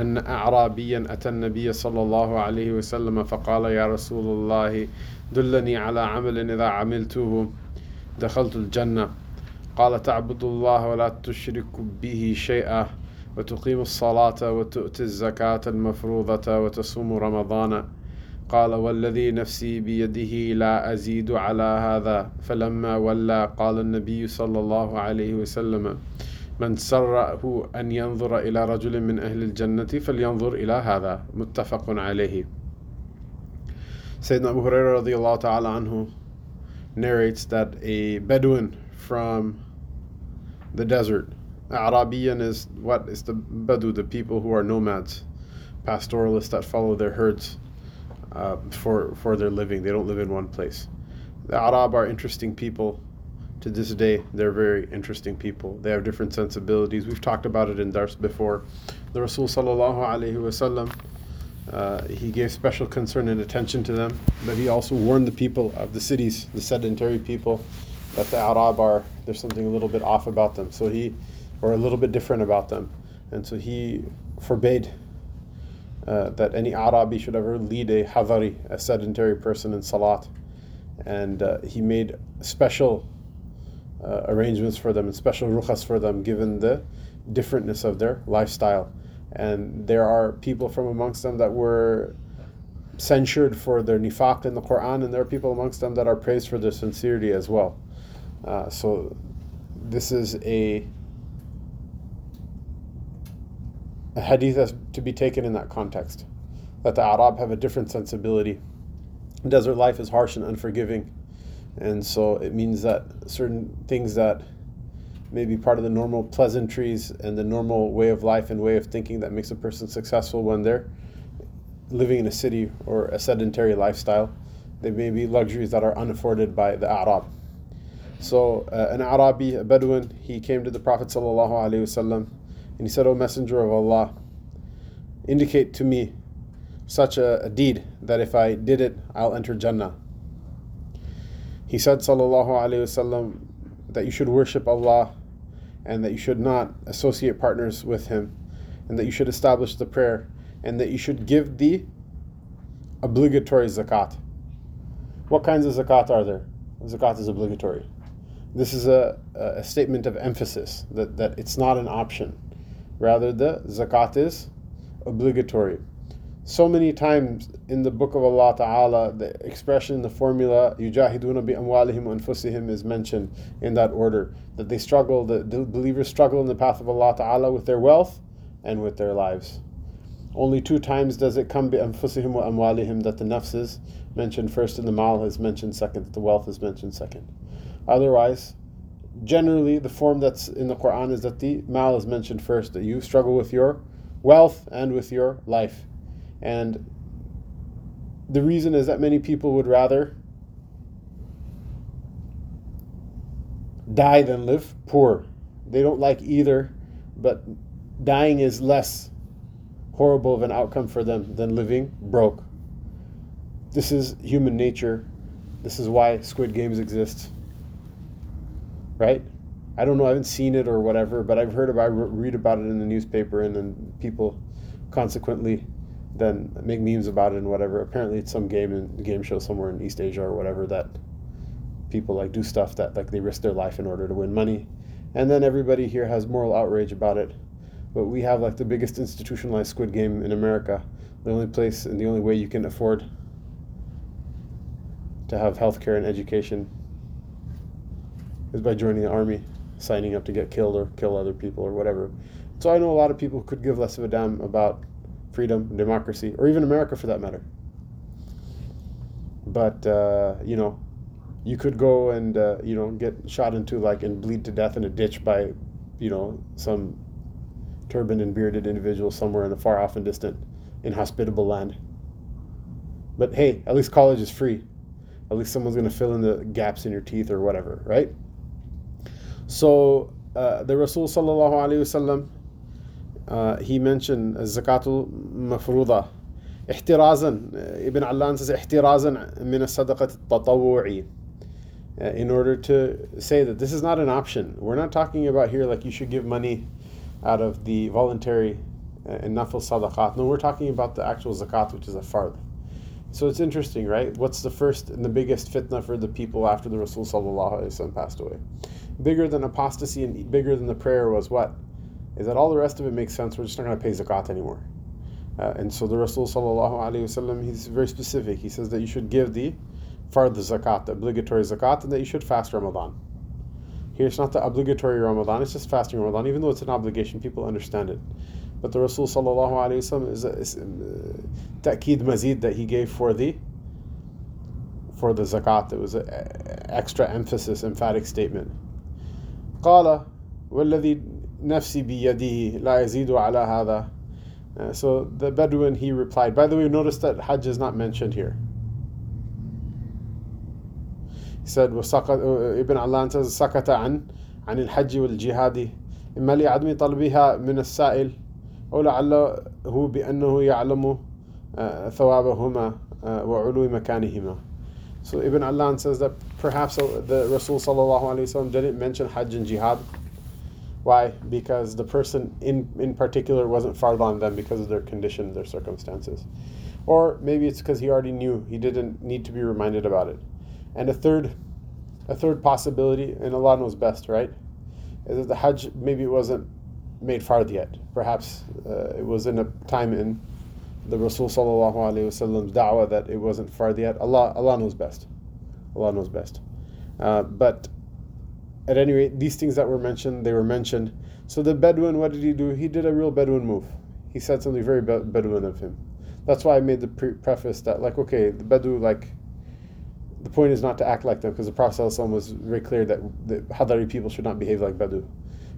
أن أعرابيا أتى النبي صلى الله عليه وسلم فقال يا رسول الله دلني على عمل إذا عملته دخلت الجنة. قال تعبد الله ولا تشرك به شيئا وتقيم الصلاة وتؤتي الزكاة المفروضة وتصوم رمضان. قال والذي نفسي بيده لا أزيد على هذا. فلما ولى قال النبي صلى الله عليه وسلم من سره أن ينظر إلى رجل من أهل الجنة فلينظر إلى هذا متفق عليه Sayyidina Abu Hurairah radiallahu ta'ala anhu narrates that a Bedouin from the desert, Arabian is what is the Badu, the people who are nomads, pastoralists that follow their herds uh, for, for their living. They don't live in one place. The Arab are interesting people to this day, they're very interesting people. They have different sensibilities. We've talked about it in Dars before. The Rasul sallallahu alaihi wasallam, uh, he gave special concern and attention to them, but he also warned the people of the cities, the sedentary people, that the Arab are there's something a little bit off about them. So he, or a little bit different about them, and so he forbade uh, that any Arabi should ever lead a hadari, a sedentary person in salat, and uh, he made special uh, arrangements for them and special rukhas for them given the differentness of their lifestyle. And there are people from amongst them that were censured for their nifaq in the Quran, and there are people amongst them that are praised for their sincerity as well. Uh, so, this is a, a hadith that's to be taken in that context. That the Arab have a different sensibility. Desert life is harsh and unforgiving and so it means that certain things that may be part of the normal pleasantries and the normal way of life and way of thinking that makes a person successful when they're living in a city or a sedentary lifestyle, they may be luxuries that are unafforded by the Arab. So uh, an Arabi, a Bedouin, he came to the Prophet wasallam and he said, O Messenger of Allah, indicate to me such a, a deed that if I did it, I'll enter Jannah. He said, Sallallahu Alaihi Wasallam, that you should worship Allah and that you should not associate partners with Him and that you should establish the prayer and that you should give the obligatory zakat. What kinds of zakat are there? Zakat is obligatory. This is a, a statement of emphasis that, that it's not an option. Rather, the zakat is obligatory so many times in the book of Allah Ta'ala, the expression, the formula, yujahiduna bi amwalihim anfusihim is mentioned in that order. That they struggle, the, the believers struggle in the path of Allah Ta'ala with their wealth and with their lives. Only two times does it come bi anfusihim wa amwalihim that the nafs is mentioned first and the mal is mentioned second, the wealth is mentioned second. Otherwise, generally the form that's in the Quran is that the mal is mentioned first, that you struggle with your wealth and with your life. And the reason is that many people would rather die than live poor. They don't like either, but dying is less horrible of an outcome for them than living broke. This is human nature. This is why Squid Games exist. Right? I don't know, I haven't seen it or whatever, but I've heard about read about it in the newspaper and then people consequently then make memes about it and whatever. Apparently, it's some game in game show somewhere in East Asia or whatever that people like do stuff that like they risk their life in order to win money, and then everybody here has moral outrage about it. But we have like the biggest institutionalized Squid Game in America. The only place and the only way you can afford to have healthcare and education is by joining the army, signing up to get killed or kill other people or whatever. So I know a lot of people could give less of a damn about freedom, democracy, or even America for that matter. But uh, you know, you could go and uh, you know get shot into like and bleed to death in a ditch by, you know, some turbaned and bearded individual somewhere in a far off and distant, inhospitable land. But hey, at least college is free. At least someone's to fill in the gaps in your teeth or whatever, right? So uh, the Rasul sallallahu alaihi wasallam, uh, he mentioned zakatul mafruda. احترازا Ibn Allan says احترازا من الصدقة التطوعي in order to say that this is not an option. We're not talking about here like you should give money out of the voluntary and nafil sadaqat. No, we're talking about the actual zakat, which is a fard. So it's interesting, right? What's the first and the biggest fitna for the people after the Rasul sallallahu passed away? Bigger than apostasy and bigger than the prayer was what? Is that all the rest of it makes sense? We're just not going to pay zakat anymore. Uh, and so the Rasul sallallahu he's very specific. He says that you should give the fard the zakat, the obligatory zakat, and that you should fast Ramadan. Here it's not the obligatory Ramadan, it's just fasting Ramadan, even though it's an obligation, people understand it. But the Rasul sallallahu alayhi wasallam is a, is a uh, ta'kid mazid that he gave for the for the zakat. It was an extra emphasis, emphatic statement. قال والذي نفسي بيده لا يزيد على هذا. Uh, so the Bedouin he replied. By the way, notice that Hajj is not mentioned here. He said uh, Ibn Allah says سكت عن عن الحج والجهاد إما لعدم طلبها من السائل أو لعله بأنه يعلم ثوابهما وعلو مكانهما So Ibn Allan says that perhaps the Rasul didn't mention Hajj and Jihad. Why? Because the person in, in particular wasn't fard on them because of their condition, their circumstances. Or maybe it's because he already knew, he didn't need to be reminded about it. And a third a third possibility, and Allah knows best, right? Is that the Hajj maybe it wasn't made fard yet. Perhaps uh, it was in a time in the Rasul sallallahu alaihi wasallam's da'wah that it wasn't fard yet. Allah, Allah knows best. Allah knows best. Uh, but at any rate, these things that were mentioned, they were mentioned. So the Bedouin, what did he do? He did a real Bedouin move. He said something very Bedouin of him. That's why I made the pre- preface that, like, okay, the Bedou, like, the point is not to act like them because the Prophet was very clear that the Hadari people should not behave like Bedou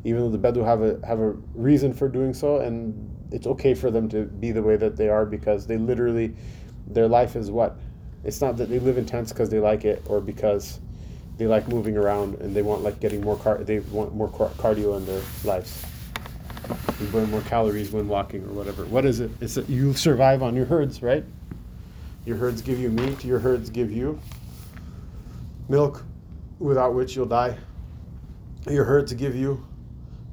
even though the Bedou have a have a reason for doing so, and it's okay for them to be the way that they are because they literally, their life is what? It's not that they live in tents because they like it or because they like moving around and they want like getting more car they want more car- cardio in their lives. You burn more calories when walking or whatever. What is it? It's that you survive on your herds, right? Your herds give you meat. Your herds give you milk, without which you'll die. Your herds give you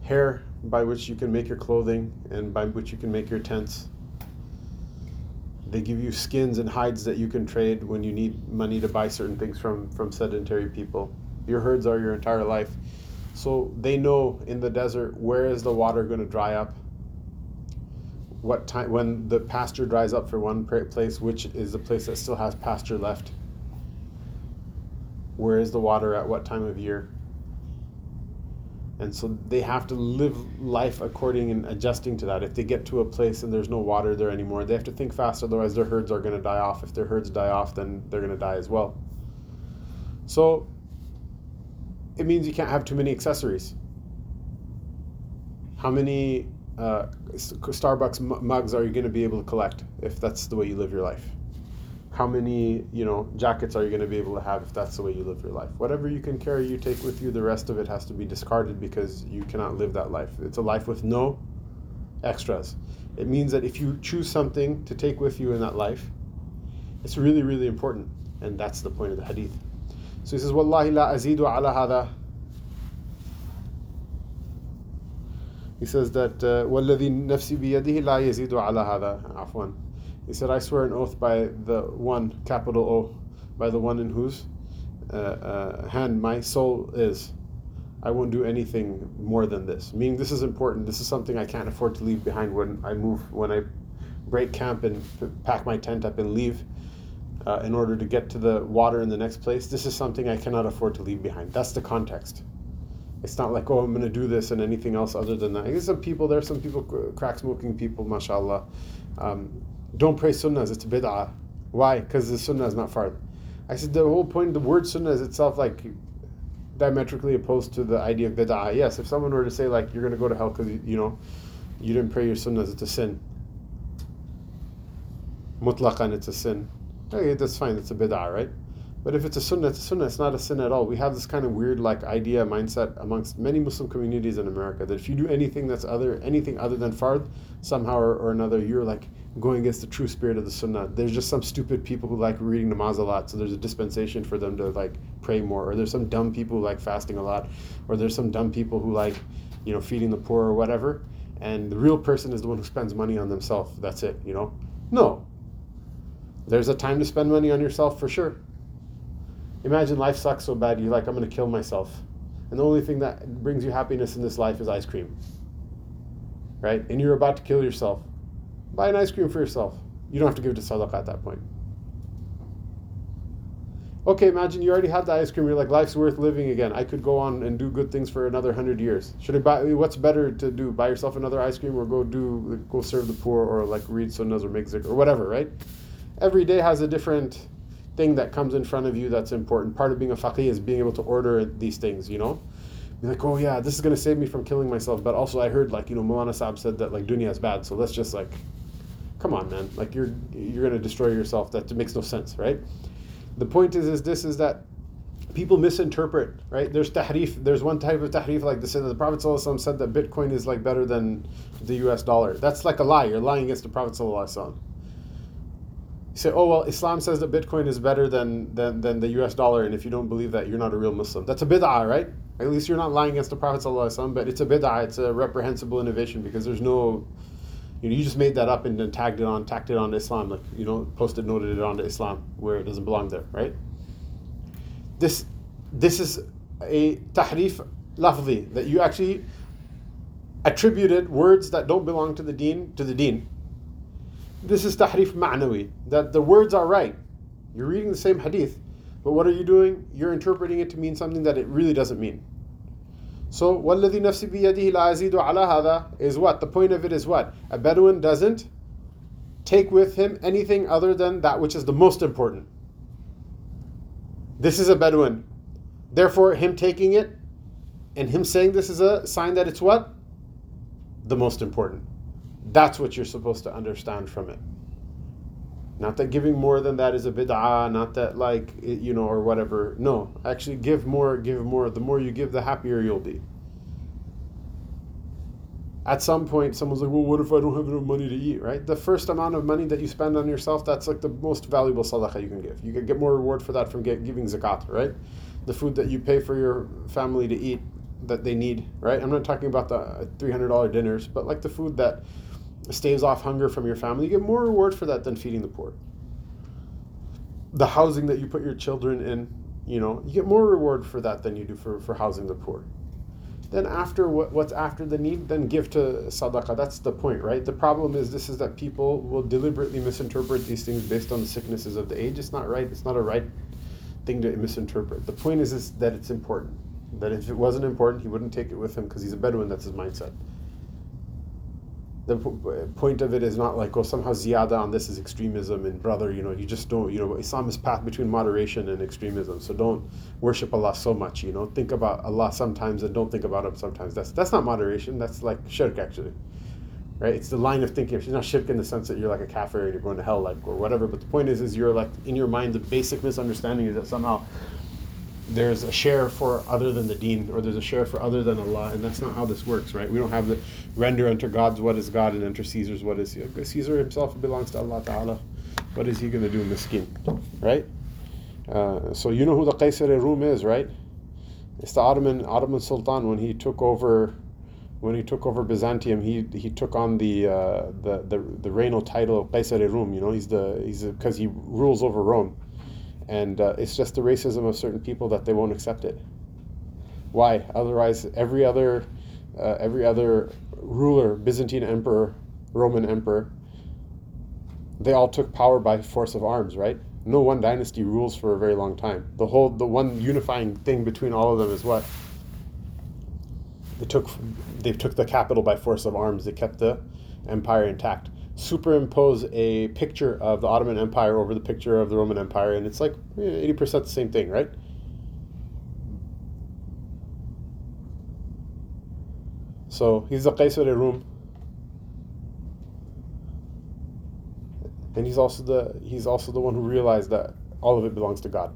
hair by which you can make your clothing and by which you can make your tents. They give you skins and hides that you can trade when you need money to buy certain things from, from sedentary people. Your herds are your entire life. So they know in the desert where is the water going to dry up, what time when the pasture dries up for one place, which is the place that still has pasture left. Where is the water at what time of year? And so they have to live life according and adjusting to that. If they get to a place and there's no water there anymore they have to think fast otherwise their herds are going to die off. If their herds die off then they're going to die as well. So it means you can't have too many accessories. How many uh, starbucks mugs are you going to be able to collect if that's the way you live your life how many you know jackets are you going to be able to have if that's the way you live your life whatever you can carry you take with you the rest of it has to be discarded because you cannot live that life it's a life with no extras it means that if you choose something to take with you in that life it's really really important and that's the point of the hadith so he says wallahi la azidu ala hada he says that والذي نفسي بيده لا يزيد على هذا عفوا he said, I swear an oath by the one, capital O, by the one in whose uh, uh, hand my soul is. I won't do anything more than this. Meaning, this is important. This is something I can't afford to leave behind when I move, when I break camp and pack my tent up and leave uh, in order to get to the water in the next place. This is something I cannot afford to leave behind. That's the context. It's not like, oh, I'm going to do this and anything else other than that. There's some people, there's some people, crack smoking people, mashallah. Um, don't pray sunnahs, it's bid'ah. Why? Because the sunnah is not fard. I said the whole point, the word sunnah is itself like diametrically opposed to the idea of bid'ah. Yes, if someone were to say like you're going to go to hell because you know you didn't pray your sunnahs, it's a sin. Mutlaqan, it's a sin. okay, that's fine. It's a bid'ah, right? But if it's a sunnah, it's a sunnah. It's not a sin at all. We have this kind of weird like idea mindset amongst many Muslim communities in America that if you do anything that's other anything other than fard, somehow or, or another, you're like going against the true spirit of the sunnah. There's just some stupid people who like reading namaz a lot, so there's a dispensation for them to like pray more. Or there's some dumb people who like fasting a lot, or there's some dumb people who like, you know, feeding the poor or whatever. And the real person is the one who spends money on themselves. That's it, you know. No. There's a time to spend money on yourself for sure. Imagine life sucks so bad, you're like, I'm going to kill myself. And the only thing that brings you happiness in this life is ice cream. Right? And you're about to kill yourself. Buy an ice cream for yourself. You don't have to give it to sadaqah at that point. Okay, imagine you already had the ice cream. You're like, life's worth living again. I could go on and do good things for another hundred years. Should I buy? What's better to do? Buy yourself another ice cream, or go do go serve the poor, or like read sunnahs or make zikr or whatever, right? Every day has a different thing that comes in front of you that's important. Part of being a faqih is being able to order these things, you know? Be like, oh yeah, this is gonna save me from killing myself. But also I heard like, you know, Mulana Saab said that like dunya is bad, so let's just like come on man. Like you're you're gonna destroy yourself. That makes no sense, right? The point is is this is that people misinterpret, right? There's tahrif. There's one type of tahrif like this. The Prophet ﷺ said that Bitcoin is like better than the US dollar. That's like a lie. You're lying against the Prophet ﷺ. You say, oh, well, Islam says that Bitcoin is better than, than, than the US dollar, and if you don't believe that, you're not a real Muslim. That's a bid'ah, right? At least you're not lying against the Prophet, ﷺ, but it's a bid'ah, it's a reprehensible innovation because there's no, you know, you just made that up and then tagged it on, tacked it on to Islam, like, you know, posted, noted it onto Islam where it doesn't belong there, right? This, this is a tahrif lafzi, that you actually attributed words that don't belong to the deen to the deen this is tahrif ma'nawi, that the words are right. You're reading the same hadith, but what are you doing? You're interpreting it to mean something that it really doesn't mean. So, وَالَّذِي نَفْسِ بِيَدِهِ لَا أَزِيدُ عَلَى هَذَا is what? The point of it is what? A Bedouin doesn't take with him anything other than that which is the most important. This is a Bedouin. Therefore, him taking it and him saying this is a sign that it's what? The most important. That's what you're supposed to understand from it. Not that giving more than that is a bid'ah, not that like, you know, or whatever. No, actually give more, give more. The more you give, the happier you'll be. At some point, someone's like, well, what if I don't have enough money to eat, right? The first amount of money that you spend on yourself, that's like the most valuable sadaqah you can give. You can get more reward for that from get, giving zakat, right? The food that you pay for your family to eat that they need, right? I'm not talking about the uh, $300 dinners, but like the food that staves off hunger from your family, you get more reward for that than feeding the poor. The housing that you put your children in, you know, you get more reward for that than you do for, for housing the poor. Then after what, what's after the need, then give to sadaqah. That's the point, right? The problem is this is that people will deliberately misinterpret these things based on the sicknesses of the age. It's not right. It's not a right thing to misinterpret. The point is, is that it's important. That if it wasn't important, he wouldn't take it with him because he's a Bedouin. That's his mindset the uh, point of it is not like oh somehow ziyada on this is extremism and brother you know you just don't you know Islam is path between moderation and extremism. So don't worship Allah so much you know. Think about Allah sometimes and don't think about him sometimes. That's that's not moderation. That's like shirk actually. Right? It's the line of thinking. It's not shirk in the sense that you're like a kafir and you're going to hell like or whatever. But the point is is you're like in your mind the basic misunderstanding is that somehow there's a share for other than the deen, or there's a share for other than Allah, and that's not how this works, right? We don't have the render unto God's what is God and unto Caesar's what is Caesar himself belongs to Allah Ta'ala. What is he going to do, miskin, right? Uh, so you know who the Qaisar Rum is, right? It's the Ottoman Ottoman Sultan when he took over when he took over Byzantium, he he took on the uh, the, the the regnal title of Qaisar Rum. You know, he's the he's because he rules over Rome and uh, it's just the racism of certain people that they won't accept it. Why? Otherwise, every other uh, every other ruler, Byzantine emperor, Roman emperor, they all took power by force of arms, right? No one dynasty rules for a very long time. The whole the one unifying thing between all of them is what they took they took the capital by force of arms. They kept the empire intact superimpose a picture of the Ottoman Empire over the picture of the Roman Empire, and it's like eh, 80% the same thing, right? So he's the Qaisar Rum. and he's also the he's also the one who realized that all of it belongs to God.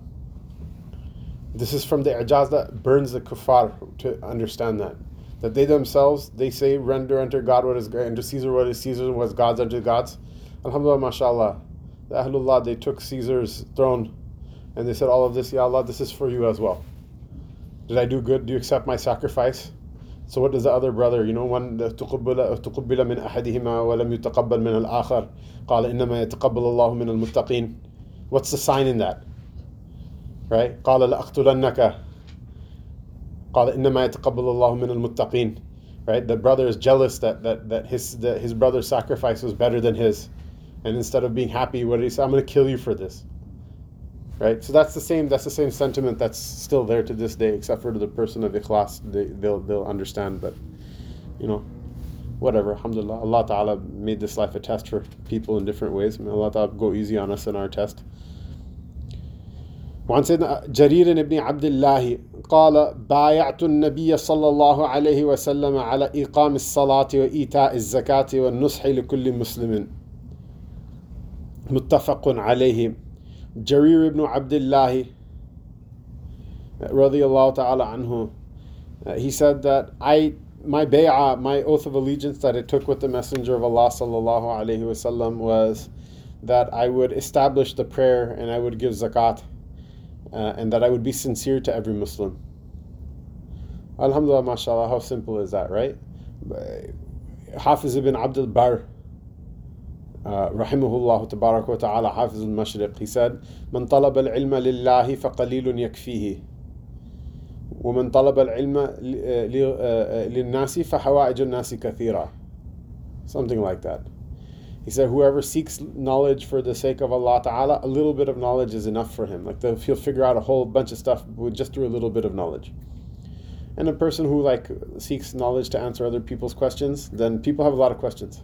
This is from the Ajaz that burns the kuffar to understand that That they themselves, they say, render unto God what is unto Caesar what is Caesar's, and what's God's unto God's. Alhamdulillah, mashallah. The Ahlullah, they took Caesar's throne and they said, All of this, Ya Allah, this is for you as well. Did I do good? Do you accept my sacrifice? So what does the other brother, you know, one تقبل تقبل من أحدهما ولم يتقبل من الآخر قال إنما يتقبل الله من المتقين. What's the sign in that? Right? قال لأقتلنك قال إنما يتقبل الله من المتقين. Right? The brother is jealous that that, that his that his brother's sacrifice was better than his. And instead of being happy, what did he say? I'm going to kill you for this right? So that's the same. That's the same sentiment that's still there to this day, except for the person of ikhlas. They, they'll they'll understand, but you know, whatever. Alhamdulillah, Allah Taala made this life a test for people in different ways. May Allah Taala go easy on us in our test. وعن سيدنا جرير بن عبد الله قال بايعت النبي صلى الله عليه وسلم على إقام الصلاة وإيتاء الزكاة والنصح لكل مسلم متفق عليه Jarir ibn Abdullah radiallahu ta'ala anhu, uh, he said that I my bay'ah, my oath of allegiance that I took with the Messenger of Allah sallallahu alaihi wasallam was that I would establish the prayer and I would give zakat uh, and that I would be sincere to every Muslim. Alhamdulillah, mashallah, how simple is that, right? Uh, Hafiz ibn Abdul Barr, uh, rahimahullah tabarak wa ta'ala, Hafiz al Mashriq, he said, Man talab al ilma lillahi faqalilun yakfihi. ومن طلب العلم للناس فحوائج الناس كثيرة something like that he said whoever seeks knowledge for the sake of Allah ta'ala a little bit of knowledge is enough for him. Like the, he'll figure out a whole bunch of stuff with just through a little bit of knowledge. And a person who like seeks knowledge to answer other people's questions then people have a lot of questions.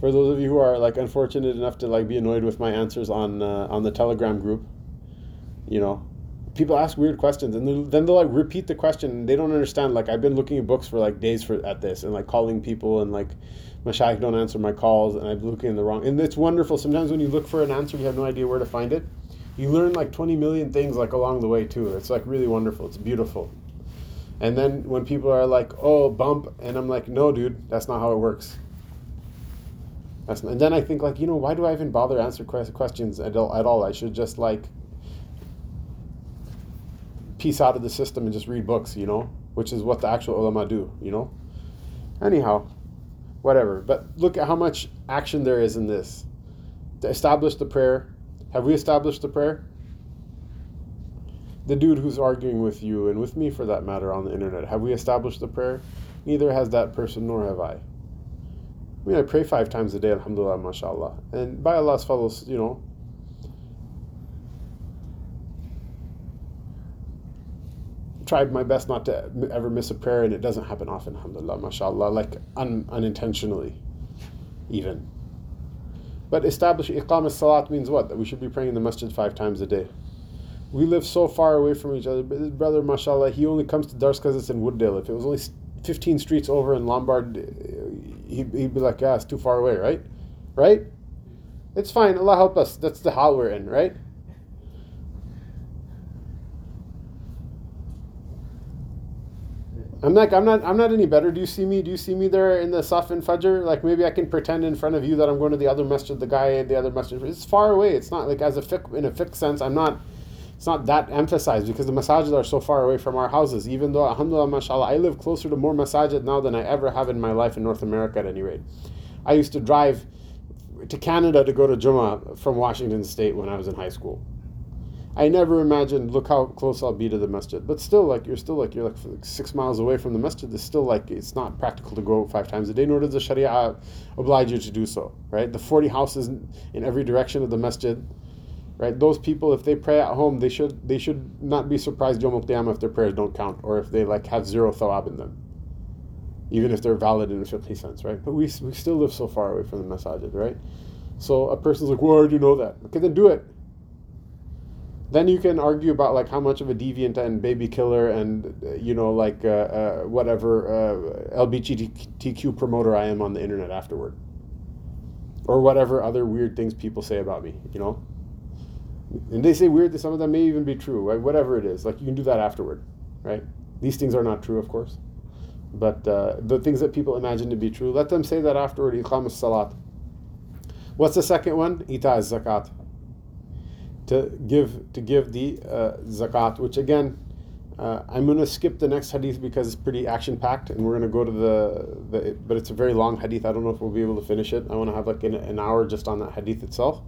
For those of you who are like unfortunate enough to like be annoyed with my answers on uh, on the Telegram group, you know, people ask weird questions and then they'll like repeat the question and they don't understand. Like I've been looking at books for like days for at this and like calling people and like my shaykh don't answer my calls and I'm looking in the wrong. And it's wonderful. Sometimes when you look for an answer, you have no idea where to find it. You learn like 20 million things like along the way too. It's like really wonderful. It's beautiful. And then when people are like, "Oh, bump," and I'm like, "No, dude, that's not how it works." That's, and then I think like, you know, why do I even bother answer questions at all, at all? I should just like piece out of the system and just read books, you know, which is what the actual ulama do, you know. Anyhow, whatever. But look at how much action there is in this. To establish the prayer. Have we established the prayer? The dude who's arguing with you and with me for that matter on the internet, have we established the prayer? Neither has that person nor have I. I mean, I pray five times a day, alhamdulillah, mashallah. And by Allah's fadls, you know, tried my best not to ever miss a prayer, and it doesn't happen often, alhamdulillah, mashallah, like un, unintentionally, even. But establish iqam salat means what? That we should be praying in the masjid five times a day. We live so far away from each other. But his brother, mashallah, he only comes to Dars because it's in Wood Dale. If it was only 15 streets over in Lombard, eh, he'd, he'd be like, yeah, it's too far away, right? Right? It's fine. Allah help us. That's the hal we're in, right? I'm like, I'm not, I'm not any better. Do you see me? Do you see me there in the Saf and Fajr? Like maybe I can pretend in front of you that I'm going to the other masjid, the guy in the other masjid. It's far away. It's not like as a fiqh, in a fiqh sense, I'm not, it's not that emphasized because the masajid are so far away from our houses. Even though, alhamdulillah, mashallah, I live closer to more masajid now than I ever have in my life in North America at any rate. I used to drive to Canada to go to Jummah from Washington State when I was in high school. I never imagined, look how close I'll be to the masjid. But still, like, you're still like, you're like six miles away from the masjid. It's still like, it's not practical to go five times a day, nor does the sharia oblige you to do so, right? The 40 houses in every direction of the masjid right? Those people, if they pray at home, they should they should not be surprised Yom Qiyamah if their prayers don't count or if they like have zero thawab in them, even if they're valid in a fiqhi sense, right? But we, we still live so far away from the masajid, right? So a person's like, well, do you know that? Okay, then do it. Then you can argue about like how much of a deviant and baby killer and you know like uh, uh, whatever uh, LGBTQ promoter I am on the internet afterward or whatever other weird things people say about me, you know. And they say weird. Some of them may even be true. Right? Whatever it is, like you can do that afterward, right? These things are not true, of course, but uh, the things that people imagine to be true, let them say that afterward. Salat. What's the second one? Ita zakat. To give to give the uh, zakat, which again uh, I'm going to skip the next hadith because it's pretty action packed, and we're going to go to the, the. But it's a very long hadith. I don't know if we'll be able to finish it. I want to have like an, an hour just on that hadith itself.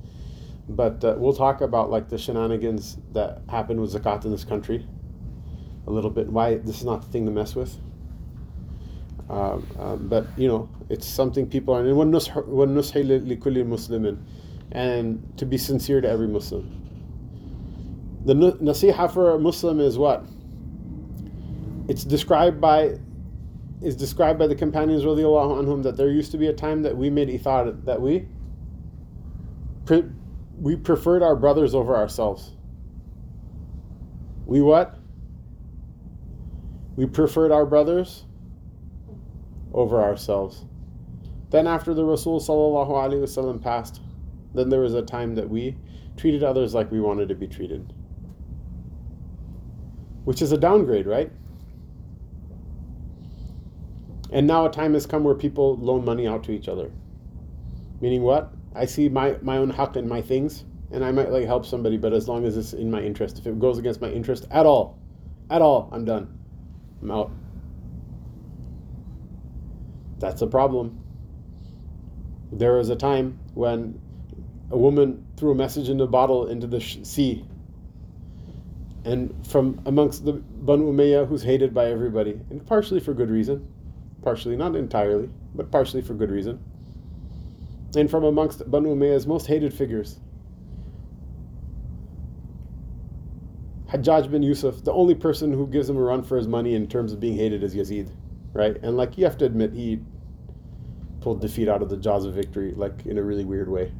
But uh, we'll talk about like the shenanigans that happened with zakat in this country a little bit. Why this is not the thing to mess with. Um, um, but you know, it's something people are. And one likulli muslimin, and to be sincere to every Muslim. The nasiha for a Muslim is what it's described by is described by the companions radiallahu anhum that there used to be a time that we made ithar that we pre- we preferred our brothers over ourselves. We what? We preferred our brothers over ourselves. Then after the Rasul sallallahu alaihi wasallam passed, then there was a time that we treated others like we wanted to be treated. Which is a downgrade, right? And now a time has come where people loan money out to each other. Meaning what? I see my, my own haqq and my things, and I might like help somebody, but as long as it's in my interest. If it goes against my interest at all, at all, I'm done. I'm out. That's a problem. There was a time when a woman threw a message in a bottle into the sea. And from amongst the Banu Umayyah, who's hated by everybody, and partially for good reason, partially, not entirely, but partially for good reason. And from amongst Banu Umayyah's most hated figures. Hajjaj bin Yusuf, the only person who gives him a run for his money in terms of being hated is Yazid, right? And like you have to admit, he pulled defeat out of the jaws of victory, like in a really weird way.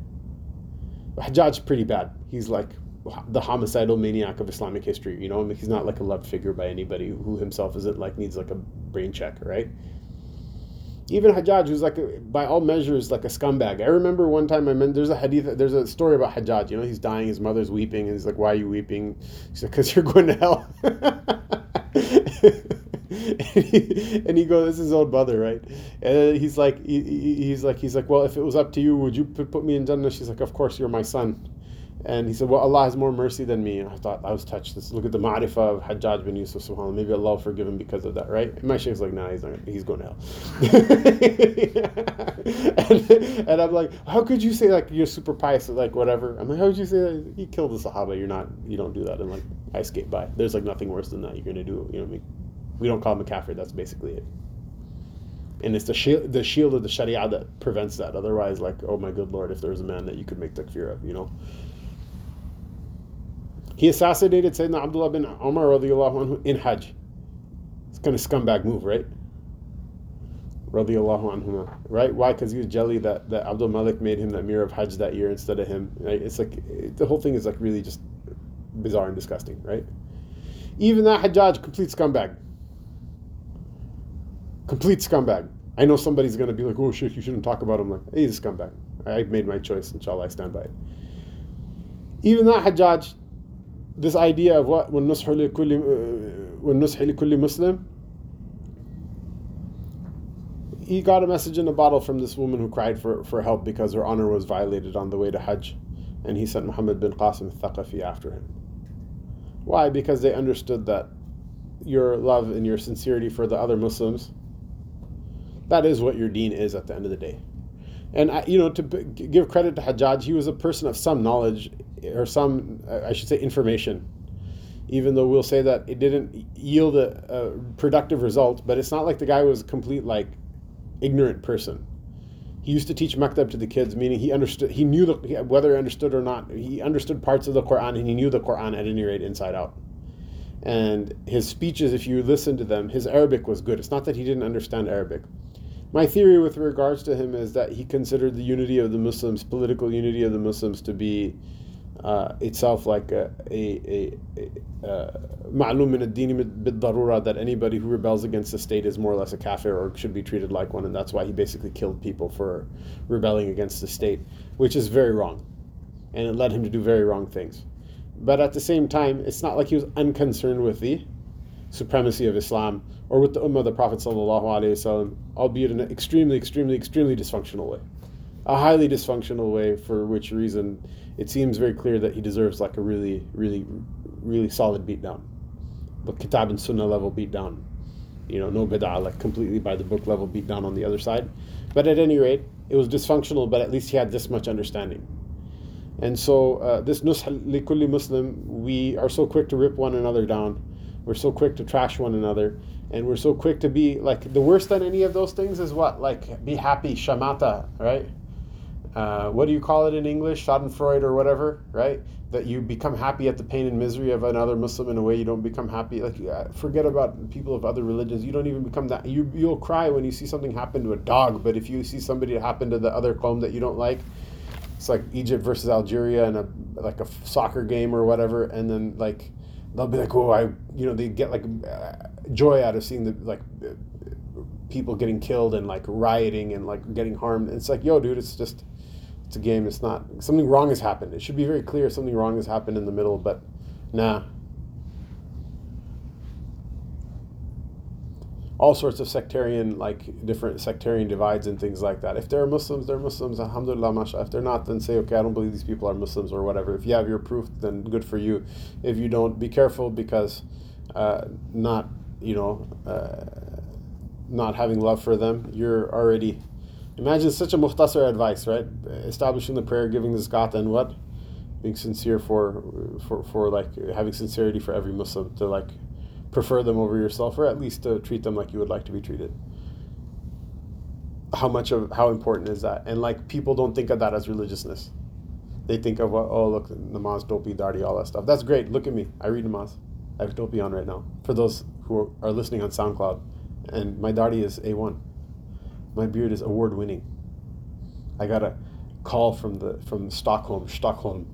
Hajjaj's pretty bad. He's like the homicidal maniac of Islamic history. You know, he's not like a loved figure by anybody who himself isn't like needs like a brain check, right? even Hajjaj, who's like, a, by all measures, like a scumbag. I remember one time I meant there's a hadith, there's a story about Hajjaj. You know, he's dying, his mother's weeping, and he's like, "Why are you weeping?" She's like, "Cause you're going to hell." and, he, and he goes, "This is his old mother, right?" And he's like, he, he's like, he's like, "Well, if it was up to you, would you put me in Jannah?" She's like, "Of course, you're my son." And he said, Well, Allah has more mercy than me. And I thought, I was touched. This, look at the ma'rifah of Hajjaj bin Yusuf, subhanAllah. Maybe Allah will forgive him because of that, right? And my sheikh's like, Nah, he's, not, he's going to hell. and, and, I'm like, How could you say, like, you're super pious, or, like, whatever? I'm like, How would you say that? He killed the Sahaba. You're not, you don't do that. And, like, I skate by. There's, like, nothing worse than that you're going to do. You know what I mean? We don't call him a kafir. That's basically it. And it's the shield, the shield of the Sharia that prevents that. Otherwise, like, oh my good lord, if there was a man that you could make takfir of, you know? He assassinated Sayyidina Abdullah bin Umar anhu in Hajj. It's kind of scumbag move, right? Anhu, right? Why? Because he was jelly that, that Abdul Malik made him the Emir of Hajj that year instead of him. Right? It's like the whole thing is like really just bizarre and disgusting, right? Even that Hajjaj, complete scumbag. Complete scumbag. I know somebody's going to be like, oh shit, you shouldn't talk about him. Like, he's a scumbag. I made my choice, inshallah, I stand by it. Even that Hajjaj, this idea of what والنصح لكل والنصح لكل Muslim he got a message in a bottle from this woman who cried for, for help because her honor was violated on the way to Hajj and he sent Muhammad bin Qasim Thaqafi after him why because they understood that your love and your sincerity for the other Muslims that is what your deen is at the end of the day and I, you know to give credit to Hajjaj he was a person of some knowledge or some, I should say, information. Even though we'll say that it didn't yield a, a productive result, but it's not like the guy was a complete like ignorant person. He used to teach maktab to the kids, meaning he understood, he knew the, whether he understood or not, he understood parts of the Quran and he knew the Quran at any rate inside out. And his speeches, if you listen to them, his Arabic was good. It's not that he didn't understand Arabic. My theory with regards to him is that he considered the unity of the Muslims, political unity of the Muslims, to be uh, itself like a, a, a, a ma'lum min ad-dini bid-darura that anybody who rebels against the state is more or less a kafir or should be treated like one and that's why he basically killed people for rebelling against the state which is very wrong and it led him to do very wrong things. But at the same time it's not like he was unconcerned with the supremacy of Islam or with the ummah of the Prophet sallallahu alaihi wasallam albeit in an extremely extremely extremely dysfunctional way a highly dysfunctional way for which reason it seems very clear that he deserves like a really, really, really solid beatdown. The Kitab and Sunnah level beatdown. You know, no bid'ah, like completely by the book level beatdown on the other side. But at any rate, it was dysfunctional, but at least he had this much understanding. And so, uh, this nush likulli Muslim, we are so quick to rip one another down. We're so quick to trash one another. And we're so quick to be like the worst than any of those things is what? Like, be happy, shamata, right? Uh, what do you call it in English, Schadenfreude or whatever, right? That you become happy at the pain and misery of another Muslim in a way you don't become happy. Like, forget about people of other religions. You don't even become that. You you'll cry when you see something happen to a dog, but if you see somebody happen to the other qawm that you don't like, it's like Egypt versus Algeria in a like a soccer game or whatever, and then like they'll be like, oh, I, you know, they get like uh, joy out of seeing the like people getting killed and like rioting and like getting harmed. It's like, yo, dude, it's just it's a game. It's not something wrong has happened. It should be very clear something wrong has happened in the middle, but nah. All sorts of sectarian, like different sectarian divides and things like that. If they're Muslims, they're Muslims. Alhamdulillah, masha. If they're not, then say, okay, I don't believe these people are Muslims or whatever. If you have your proof, then good for you. If you don't, be careful because uh, not, you know, uh, not having love for them, you're already Imagine such a muhtasar advice, right? Establishing the prayer, giving the zakat, and what? Being sincere for, for, for like having sincerity for every Muslim to like prefer them over yourself, or at least to treat them like you would like to be treated. How much of how important is that? And like people don't think of that as religiousness. They think of what? Oh, look, namaz, dopi, dardi, all that stuff. That's great. Look at me. I read namaz. I have dopi on right now. For those who are listening on SoundCloud, and my dardi is a one my beard is award winning. I got a call from the from Stockholm, Stockholm,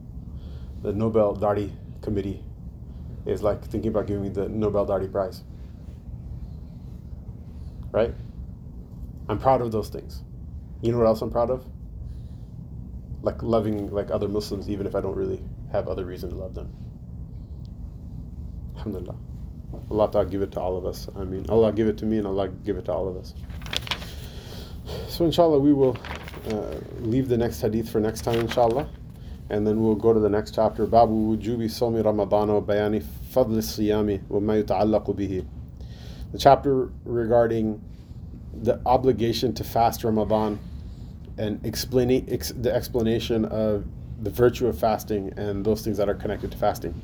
the Nobel Dardi Committee is like thinking about giving me the Nobel Dardi Prize. Right? I'm proud of those things. You know what else I'm proud of? Like loving like other Muslims even if I don't really have other reason to love them. Alhamdulillah. Allah Ta'ala give it to all of us. I mean, Allah give it to me and Allah give it to all of us. So inshallah we will uh, leave the next hadith for next time inshallah. And then we'll go to the next chapter. Babu wujubi somi Ramadan wa bayani fadl siyami wa ma yuta'allaqu bihi. The chapter regarding the obligation to fast Ramadan and explaining ex- the explanation of the virtue of fasting and those things that are connected to fasting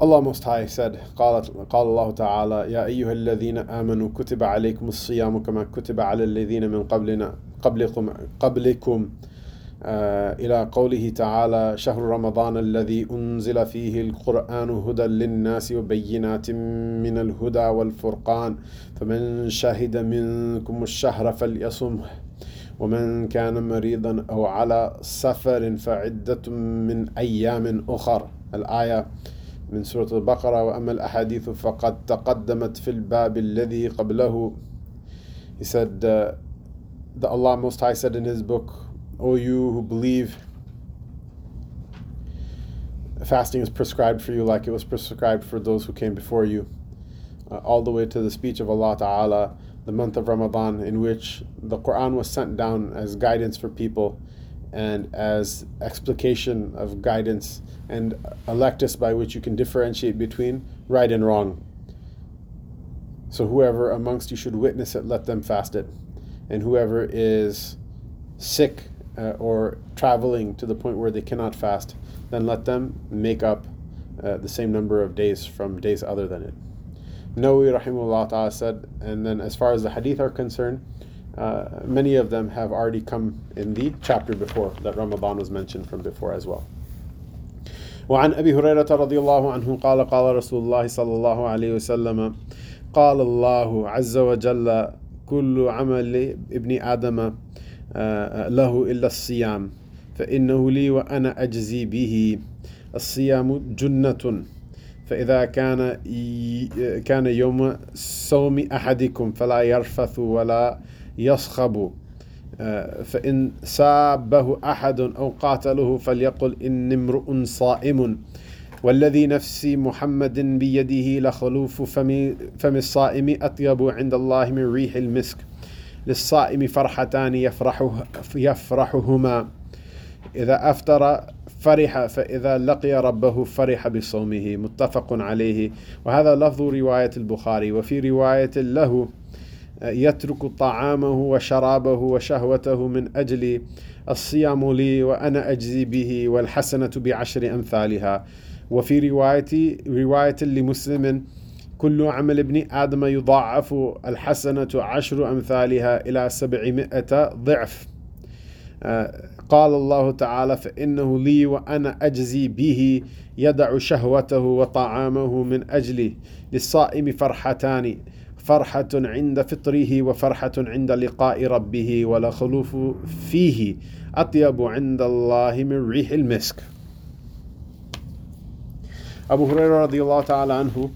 Allah Most High said, قال, قال الله تعالى يا أيها الذين آمنوا كتب عليكم الصيام كما كتب على الذين من قبلنا قبلكم قبلكم آه إلى قوله تعالى شهر رمضان الذي أنزل فيه القرآن هدى للناس وبينات من الهدى والفرقان. فمن شهد منكم الشهر فليصمه. ومن كان مريضا أو على سفر فعدة من أيام أخر. الآية من سورة البقرة وأما الأحاديث فقد تقدمت في الباب الذي قبله He said uh, the Allah Most High said in His book O you who believe fasting is prescribed for you like it was prescribed for those who came before you uh, all the way to the speech of Allah Ta'ala the month of Ramadan in which the Quran was sent down as guidance for people and as explication of guidance and a lectus by which you can differentiate between right and wrong. So whoever amongst you should witness it, let them fast it. And whoever is sick uh, or traveling to the point where they cannot fast, then let them make up uh, the same number of days from days other than it. Nawawi rahimahullah ta'ala said, and then as far as the hadith are concerned, uh, many of them have already come in the chapter before that Ramadan was mentioned from before as well. وعن أبي هريرة رضي الله عنه قال قال رسول الله صلى الله عليه وسلم قال الله عز وجل كل عمل ابن آدم له إلا الصيام فإنه لي وأنا أجزي به الصيام جنة فإذا كان كان يوم صوم أحدكم فلا يرفث ولا يصخب. فإن سابه أحد أو قاتله فليقل إني امرؤ صائم والذي نفسي محمد بيده لخلوف فم, فم الصائم أطيب عند الله من ريح المسك. للصائم فرحتان يفرح يفرحهما. إذا أفطر فرح فإذا لقي ربه فرح بصومه. متفق عليه. وهذا لفظ رواية البخاري. وفي رواية له يترك طعامه وشرابه وشهوته من أجل الصيام لي وأنا أجزي به والحسنة بعشر أمثالها. وفي رواية رواية لمسلم كل عمل ابن آدم يضاعف الحسنة عشر أمثالها إلى سبعمائة ضعف. قال الله تعالى فإنه لي وأنا أجزي به يدع شهوته وطعامه من أجلي للصائم فرحتان. فرحة عند فطره وفرحة عند لقاء ربه ولخلوف فيه أطيب عند الله من ريح المسك Abu Hurairah radiallahu ta'ala anhu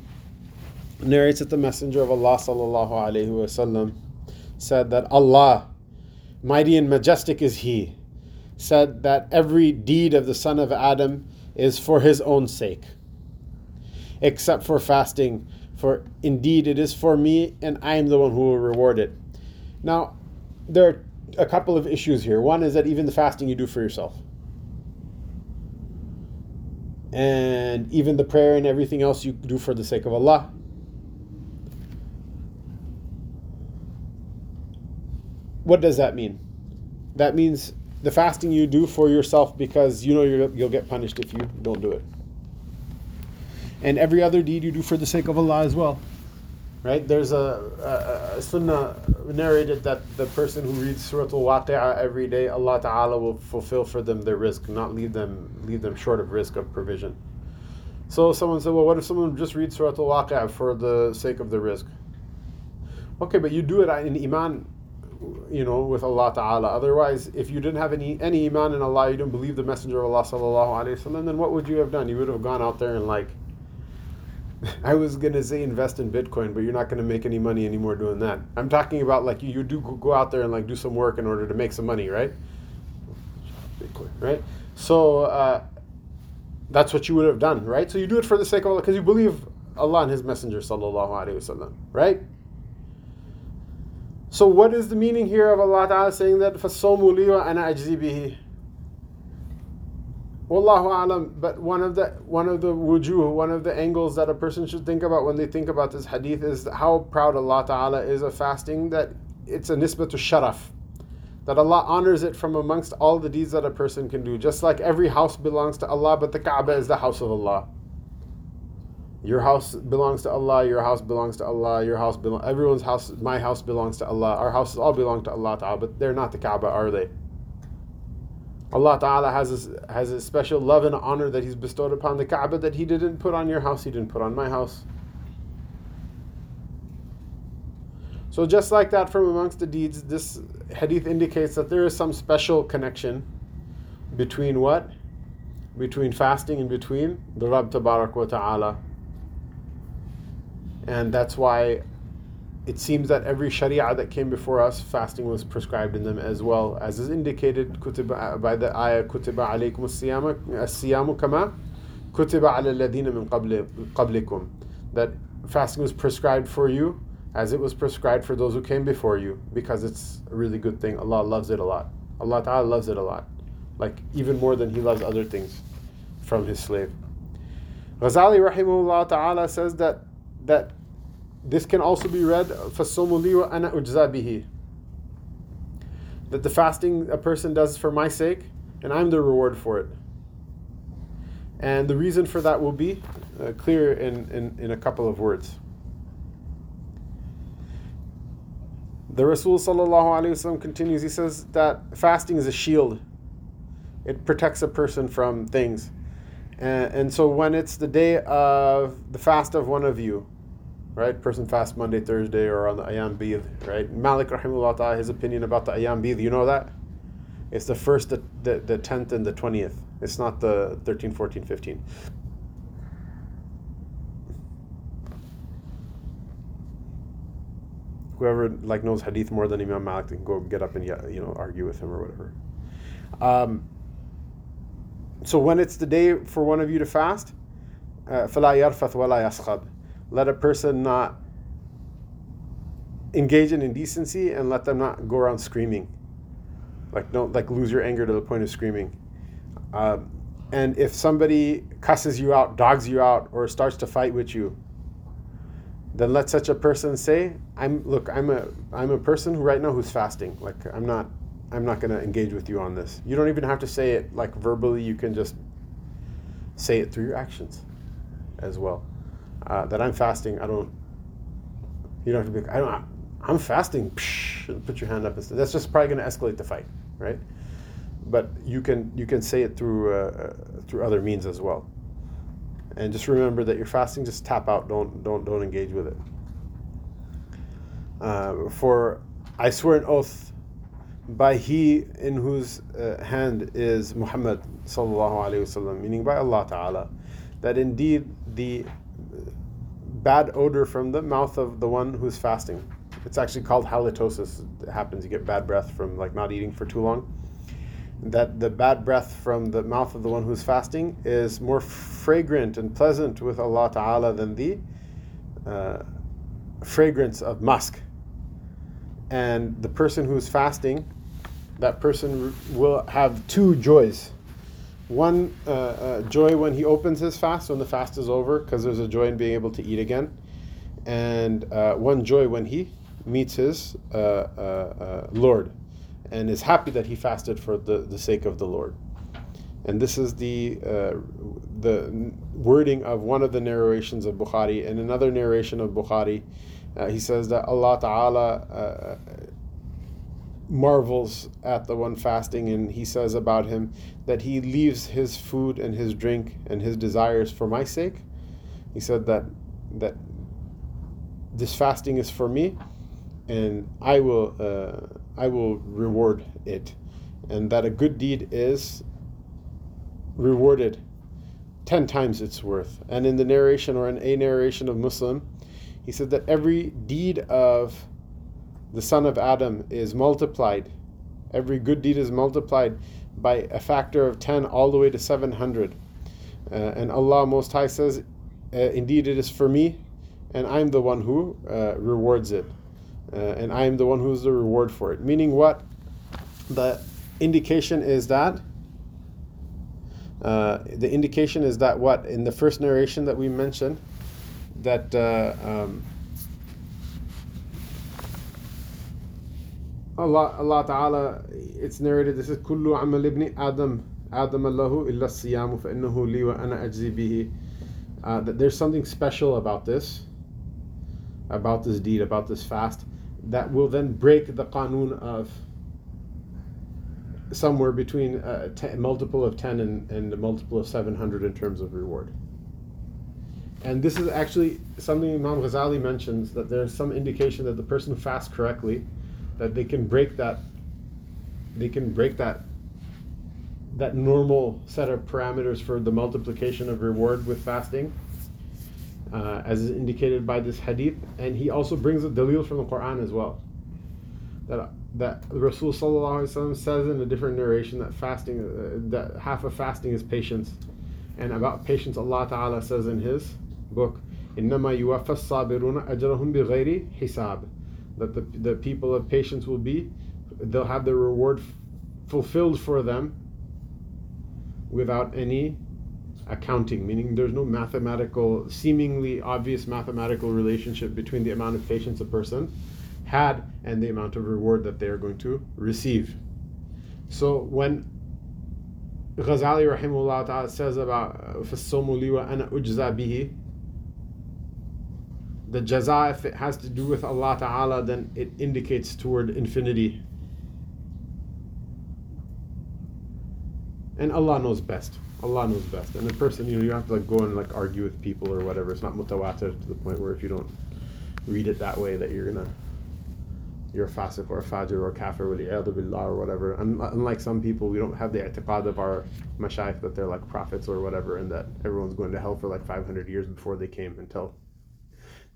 narrates that the Messenger of Allah sallallahu alayhi wasallam said that Allah, mighty and majestic is He, said that every deed of the son of Adam is for his own sake, except for fasting, for indeed it is for me and I am the one who will reward it. Now, there are a couple of issues here. One is that even the fasting you do for yourself. And even the prayer and everything else you do for the sake of Allah. What does that mean? That means the fasting you do for yourself because you know you'll get punished if you don't do it. And every other deed you do for the sake of Allah as well. Right? There's a, a, a sunnah narrated that the person who reads Surah Al-Waqi'ah every day, Allah Ta'ala will fulfill for them their risk, not leave them leave them short of risk of provision. So someone said, well, what if someone just reads Surah Al-Waqi'ah for the sake of the risk? Okay, but you do it in iman you know, with Allah Ta'ala. Otherwise, if you didn't have any any iman in Allah, you didn't believe the Messenger of Allah Sallallahu Alaihi Wasallam, then what would you have done? You would have gone out there and like, I was gonna say invest in Bitcoin, but you're not gonna make any money anymore doing that. I'm talking about like you, you do go out there and like do some work in order to make some money, right? Bitcoin, right? So uh, that's what you would have done, right? So you do it for the sake of Allah because you believe Allah and His Messenger, sallallahu alaihi wasallam, right? So what is the meaning here of Allah Taala saying that fasomu liwa ana ajzibihi? Wallahu alam, but one of the one of the wujuh, one of the angles that a person should think about when they think about this hadith is how proud Allah Ta'ala is of fasting, that it's a nisbah to sharaf. That Allah honors it from amongst all the deeds that a person can do. Just like every house belongs to Allah, but the Kaaba is the house of Allah. Your house belongs to Allah. Your house belongs to Allah. Your house belongs. Everyone's house. My house belongs to Allah. Our houses all belong to Allah Taala, but they're not the Kaaba, are they? Allah Ta'ala has a, has a special love and honor that He's bestowed upon the Kaaba that He didn't put on your house, He didn't put on my house. So, just like that, from amongst the deeds, this hadith indicates that there is some special connection between what? Between fasting and between the Rabb Tabarak wa Ta'ala and that's why it seems that every sharia that came before us, fasting was prescribed in them as well, as is indicated by the ayah kutiba alaykum as-siyamu kama kutiba ala alladhina min qablikum that fasting was prescribed for you as it was prescribed for those who came before you because it's a really good thing. Allah loves it a lot. Allah Ta'ala loves it a lot. Like even more than He loves other things from His slave. Ghazali rahimahullah ta'ala says that that this can also be read فَالصُّومُ ana ujzabihi. That the fasting a person does for my sake, and I'm the reward for it. And the reason for that will be uh, clear in, in, in a couple of words. The Rasul sallallahu continues, he says that fasting is a shield. It protects a person from things. And, and so when it's the day of the fast of one of you, right? Person fast Monday, Thursday, or on the Ayam Bid, right? Malik rahimahullah ta'ala, his opinion about the Ayam Bid, you know that? It's the first, the, the, the 10th, and the 20th. It's not the 13, 14, 15. Whoever like knows hadith more than Imam Malik can go get up and you know argue with him or whatever. Um, so when it's the day for one of you to fast, uh, Let a person not engage in indecency and let them not go around screaming. Like don't like lose your anger to the point of screaming. Uh, and if somebody cusses you out, dogs you out, or starts to fight with you, then let such a person say, "I'm look, I'm a I'm a person who right now who's fasting. Like I'm not I'm not going to engage with you on this. You don't even have to say it like verbally. You can just say it through your actions as well. Uh, that I'm fasting. I don't. You don't have to be. I don't. I'm fasting. Psh, put your hand up. That's just probably going to escalate the fight, right? But you can you can say it through uh, uh, through other means as well. And just remember that you're fasting. Just tap out. Don't don't don't engage with it. Uh, for I swear an oath by he in whose uh, hand is Muhammad sallallahu alaihi wasallam, meaning by Allah Taala, that indeed the bad odor from the mouth of the one who's fasting it's actually called halitosis. It happens. You get bad breath from like not eating for too long. That the bad breath from the mouth of the one who's fasting is more fragrant and pleasant with Allah Ta'ala than the uh, fragrance of musk. And the person who's fasting, that person will have two joys. One uh, uh, joy when he opens his fast, when the fast is over, because there's a joy in being able to eat again. And uh, one joy when he meets his uh, uh, Lord and is happy that he fasted for the, the sake of the Lord. And this is the uh, the wording of one of the narrations of Bukhari. In another narration of Bukhari, uh, he says that Allah Ta'ala marvels at the one fasting and he says about him that he leaves his food and his drink and his desires for my sake. He said that that this fasting is for me and I will uh, I will reward it, and that a good deed is rewarded ten times its worth. And in the narration or in a narration of Muslim, he said that every deed of the son of Adam is multiplied. Every good deed is multiplied by a factor of 10 all the way to 700. Uh, and Allah Most High says, uh, Indeed, it is for me, and I'm the one who uh, rewards it uh, and I am the one who is the reward for it. Meaning, what the indication is that uh, the indication is that what in the first narration that we mentioned that uh, um, Allah Allah Ta'ala it's narrated this is amal ibn Adam Adam Allahu illa siyamu fa innahu li wa ana ajzi uh, that there's something special about this about this deed about this fast that will then break the qanun of somewhere between a ten, multiple of 10 and, and a multiple of 700 in terms of reward. And this is actually something Imam Ghazali mentions that there's some indication that the person who fasts correctly, that they can break that, they can break that, that normal set of parameters for the multiplication of reward with fasting uh, as is indicated by this hadith, and he also brings a dalil from the Quran as well. That that Rasul says in a different narration that fasting, uh, that half of fasting is patience, and about patience, Allah Taala says in His book, "Innama yuwaffa sabiruna ajrahum bighayri hisab," that the the people of patience will be, they'll have their reward fulfilled for them without any accounting, meaning there's no mathematical, seemingly obvious mathematical relationship between the amount of patience a person had and the amount of reward that they are going to receive. So when Ghazali rahimahullah ta'ala says about فَالصَّوْمُ لِي وَأَنَا أُجْزَى بِهِ the jaza, if it has to do with Allah Ta'ala, then it indicates toward infinity. And Allah knows best. Allah knows best. And the person, you know, you have to like go and like argue with people or whatever. It's not mutawatir to the point where if you don't read it that way, that you're gonna you're a fasiq or a fajir or a kafir billah or whatever. Unlike some people, we don't have the i'tiqad of our mashayikh that they're like prophets or whatever and that everyone's going to hell for like 500 years before they came until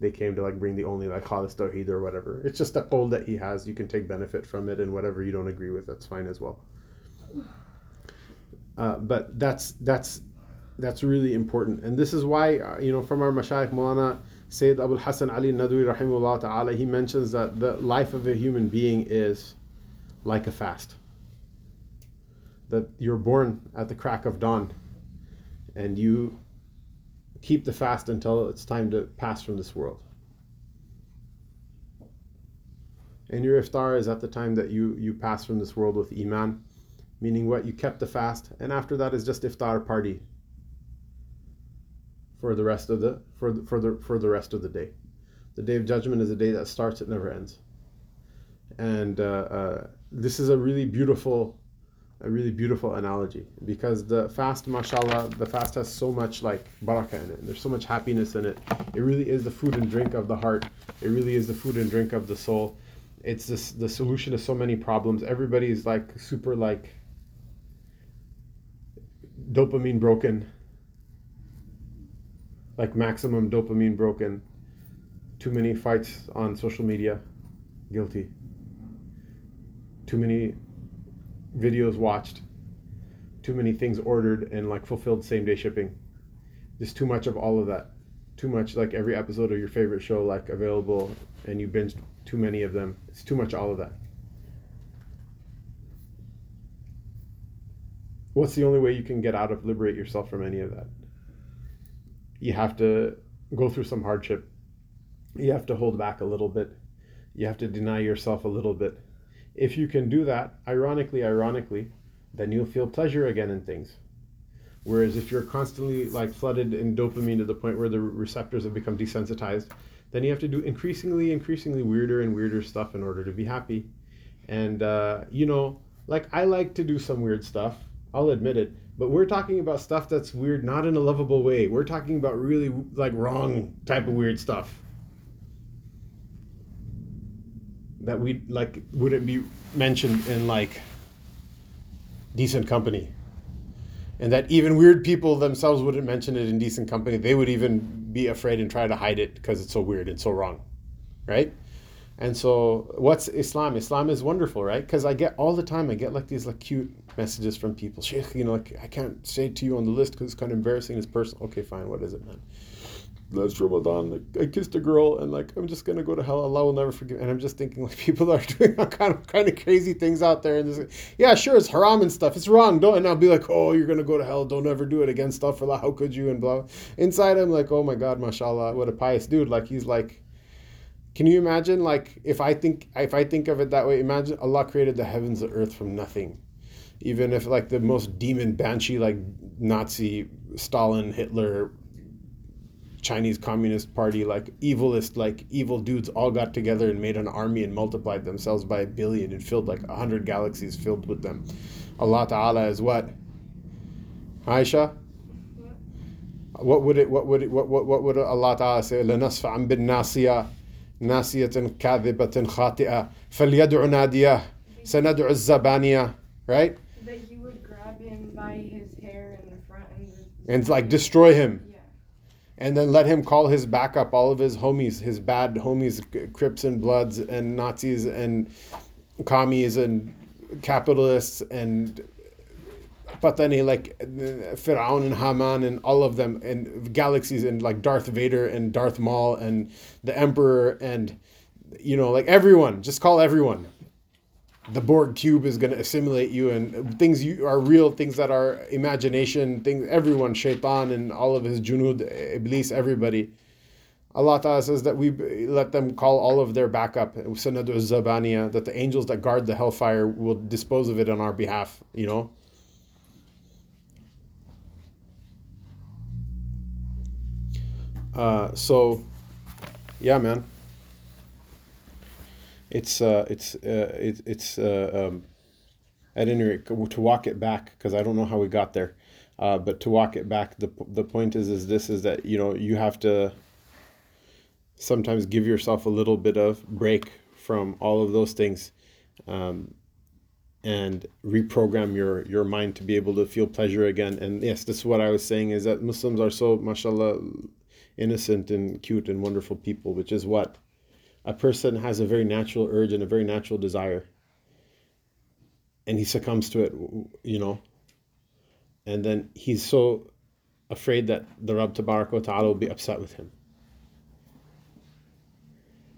they came to like bring the only like khalis tawheed or whatever. It's just a qawl that he has. You can take benefit from it and whatever you don't agree with, that's fine as well. Uh, but that's that's that's really important. And this is why, uh, you know, from our mashayikh Mulana Sayyid Abul Hasan Ali Nadwi rahimahullah ta'ala, he mentions that the life of a human being is like a fast. That you're born at the crack of dawn and you keep the fast until it's time to pass from this world. And your iftar is at the time that you, you pass from this world with iman, meaning what? You kept the fast, and after that is just iftar party for the rest of the for the, for the for the rest of the day. The day of judgment is a day that starts; it never ends. And uh, uh, this is a really beautiful, a really beautiful analogy because the fast, mashallah, the fast has so much like barakah in it. There's so much happiness in it. It really is the food and drink of the heart. It really is the food and drink of the soul. It's this, the solution to so many problems. Everybody's like super like dopamine broken like maximum dopamine broken, too many fights on social media, guilty. Too many videos watched, too many things ordered and like fulfilled same day shipping. Just too much of all of that. Too much like every episode of your favorite show like available and you binged too many of them. It's too much all of that. What's the only way you can get out of liberate yourself from any of that? you have to go through some hardship. You have to hold back a little bit. You have to deny yourself a little bit. If you can do that, ironically, ironically, then you'll feel pleasure again in things. Whereas if you're constantly like flooded in dopamine to the point where the receptors have become desensitized, then you have to do increasingly, increasingly weirder and weirder stuff in order to be happy. And uh, you know, like I like to do some weird stuff. I'll admit it. But we're talking about stuff that's weird, not in a lovable way. We're talking about really like wrong type of weird stuff. That we like wouldn't be mentioned in like decent company. And that even weird people themselves wouldn't mention it in decent company. They would even be afraid and try to hide it because it's so weird and so wrong. Right? And so, what's Islam? Islam is wonderful, right? Because I get all the time, I get like these like cute messages from people. Sheikh, you know, like I can't say to you on the list because it's kind of embarrassing. It's personal. Okay, fine. What is it, man? Last Ramadan, like I kissed a girl, and like I'm just gonna go to hell. Allah will never forgive. And I'm just thinking, like people are doing all kind of kind of crazy things out there, and just, yeah, sure, it's haram and stuff. It's wrong. Don't. And I'll be like, oh, you're gonna go to hell. Don't ever do it again. Astaghfirullah. How could you? And blah. Inside, I'm like, oh my God, mashallah, what a pious dude. Like he's like can you imagine like if I think if I think of it that way, imagine Allah created the heavens the earth from nothing. Even if like the most demon banshee like Nazi, Stalin, Hitler, Chinese Communist Party, like evilest, like evil dudes all got together and made an army and multiplied themselves by a billion and filled like a hundred galaxies filled with them. Allah Ta'ala is what? Aisha? What would it what would it what what, what would Allah Ta'ala say? لَنَصْفَعًا بِالنَّاسِيَةِ ناسية كاذبة خاطئة فليدع ناديه سندع الزبانية right that he would grab him by his hair in the front and, and like destroy him yeah. and then let him call his backup all of his homies his bad homies crips and bloods and nazis and commies and capitalists and Patani, like Firaun and Haman and all of them, and galaxies and like Darth Vader and Darth Maul and the Emperor and you know like everyone. Just call everyone. The Borg cube is going to assimilate you, and things you are real, things that are imagination, things everyone, Shaitan and all of his junud, Iblis, everybody. Allah Ta'ala says that we let them call all of their backup, Sanadu Zabaniya, that the angels that guard the hellfire will dispose of it on our behalf, you know. Uh, so, yeah, man. It's uh, it's uh, it, it's uh, um, at any rate to walk it back because I don't know how we got there, uh, but to walk it back, the the point is is this is that you know you have to sometimes give yourself a little bit of break from all of those things um, and reprogram your your mind to be able to feel pleasure again. And yes this is what i was saying is that muslims are so mashallah innocent and cute and wonderful people which is what a person has a very natural urge and a very natural desire and he succumbs to it you know and then he's so afraid that the Rabb Ta'ala will be upset with him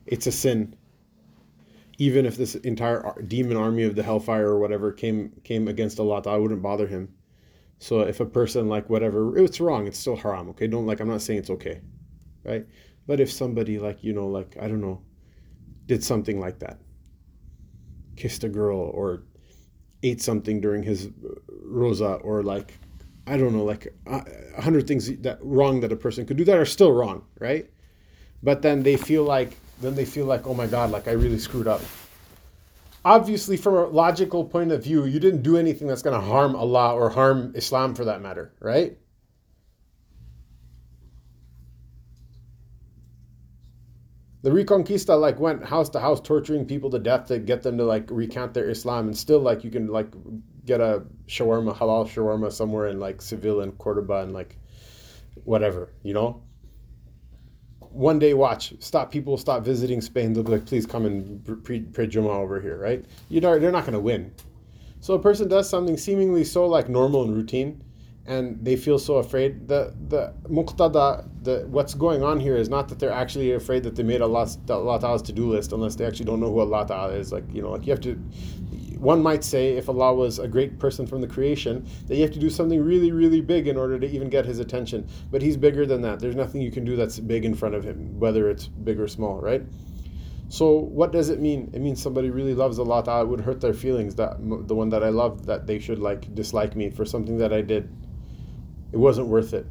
it's a sin even if this entire demon army of the hellfire or whatever came came against Allah, I wouldn't bother him. So if a person like whatever, it's wrong. It's still haram. Okay, don't like. I'm not saying it's okay, right? But if somebody like you know, like I don't know, did something like that, kissed a girl or ate something during his uh, rosa or like I don't know, like uh, a hundred things that wrong that a person could do that are still wrong, right? But then they feel like then they feel like, oh my God, like I really screwed up. Obviously, from a logical point of view, you didn't do anything that's going to harm Allah or harm Islam for that matter, right? The Reconquista like went house to house torturing people to death to get them to like recant their Islam, and still like you can like get a shawarma halal shawarma somewhere in like Seville and Cordoba and like whatever, you know? One day watch. Stop people stop visiting spain. They'll be like please come and pray, pray Juma over here right? You know they're not going to win. So a person does something seemingly so like normal and routine and they feel so afraid the the muqtada the what's going on here is not that they're actually afraid that they made Allah, Allah Ta'ala's to-do list unless they actually don't know who Allah Ta'ala is like you know like you have to one might say if Allah was a great person from the creation, that you have to do something really, really big in order to even get his attention. But he's bigger than that. There's nothing you can do that's big in front of him, whether it's big or small, right? So what does it mean? It means somebody really loves Allah Ta'ala. It would hurt their feelings that the one that I love that they should like dislike me for something that I did. It wasn't worth it.